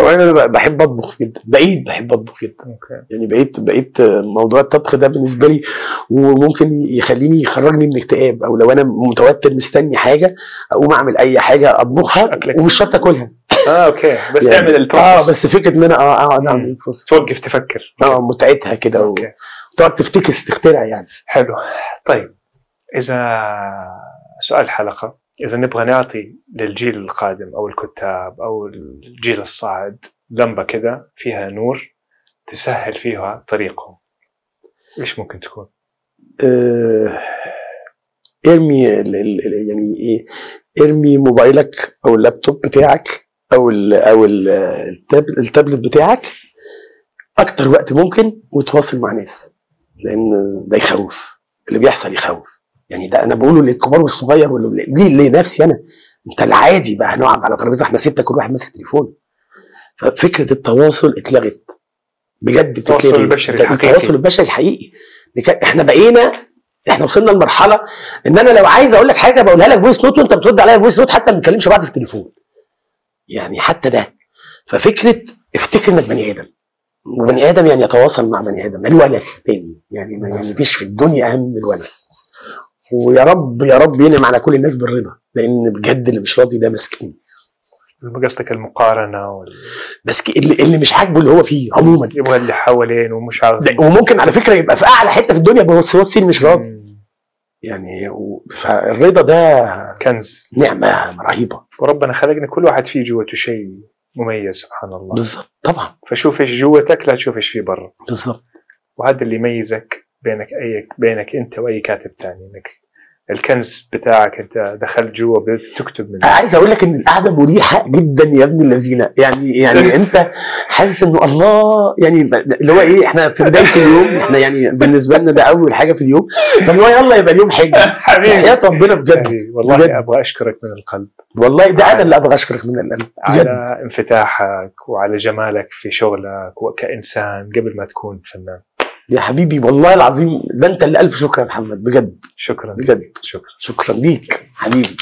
هو أنا ب- بحب أطبخ جدا بقيت بحب أطبخ جدا. okay. يعني بقيت بقيت موضوع الطبخ ده بالنسبة لي وممكن يخليني يخرجني من اكتئاب أو لو أنا متوتر مستني حاجة أقوم أعمل أي حاجة أطبخها. ومش شرط أكلها. آه okay. بس يعني تعمل آه ال process بس فكرة إن أنا آه آه مم. أعمل ال process توقف تفكر. آه متعتها كده okay. وتقعد تفتكس تخترع يعني. حلو. طيب إذا سؤال الحلقة إذا نبغى نعطي للجيل القادم أو الكتاب أو الجيل الصاعد لمبة كذا فيها نور تسهل فيها طريقهم. إيش ممكن تكون؟ آه ارمي يعني إيه ارمي موبايلك أو اللابتوب بتاعك أو ال أو ال التاب التابلت بتاعك أكتر وقت ممكن وتواصل مع ناس لأن ده يخوف. اللي بيحصل يخوف. يعني ده أنا بقوله للكبار والصغير ليه لنفسي أنا. أنت العادي بقى هنقعد على ترابيزة إحنا ستة كل واحد ماسك تليفون. ففكرة التواصل اتلغت. بجد التواصل. البشري الحقيقي. التواصل البشري الحقيقي. إحنا بقينا إحنا وصلنا لمرحلة إن أنا لو عايز أقول لك حاجة بقولها لك voice note وأنت بترد عليا voice note حتى ما بنتكلمش بعض في التليفون. يعني حتى ده. ففكرة افتكر إنك بني آدم. وبني آدم يعني يتواصل مع بني آدم. الونس تاني. يعني ما يعني مفيش في الدنيا أهم من الونس ويا رب يا رب ينعم على كل الناس بالرضا لأن بجد اللي مش راضي ده مسكين. قصدك المقارنة وال... مسكين اللي, اللي مش عاجبه اللي هو فيه عموما. يبغى اللي حوالين ومش عارف. وممكن على فكرة يبقى في أعلى حتة في الدنيا بس هو السين مش راضي. مم. يعني و- فالرضا ده كنز. نعمة رهيبة. وربنا خلقنا كل واحد فيه جوته شيء مميز سبحان الله. بالظبط طبعا. فشوف إيش جوتك لا تشوف إيش في برا. بالظبط. وهذا اللي يميزك. بينك أي بينك أنت وأي كاتب ثاني إنك الكنز بتاعك أنت دخلت جوا تكتب منه. عايز أقول لك إن القعدة مريحة جدا يا ابن الذين. يعني يعني أنت حاسس إنه الله يعني اللي هو إيه إحنا في بداية اليوم إحنا يعني بالنسبة لنا ده أول حاجة في اليوم. فاللي هو يلا يبقى اليوم حلو حبيبي. حياة ربنا بجد. حبيبي، والله بجد. أبغى أشكرك من القلب. والله ده أنا اللي أبغى أشكرك من القلب. بجد. على انفتاحك وعلى جمالك في شغلك وكإنسان قبل ما تكون فنان. يا حبيبي والله العظيم ده انت اللي ألف شكر يا محمد بجد. شكرا. بجد. شكرا. شكرا ليك حبيبي.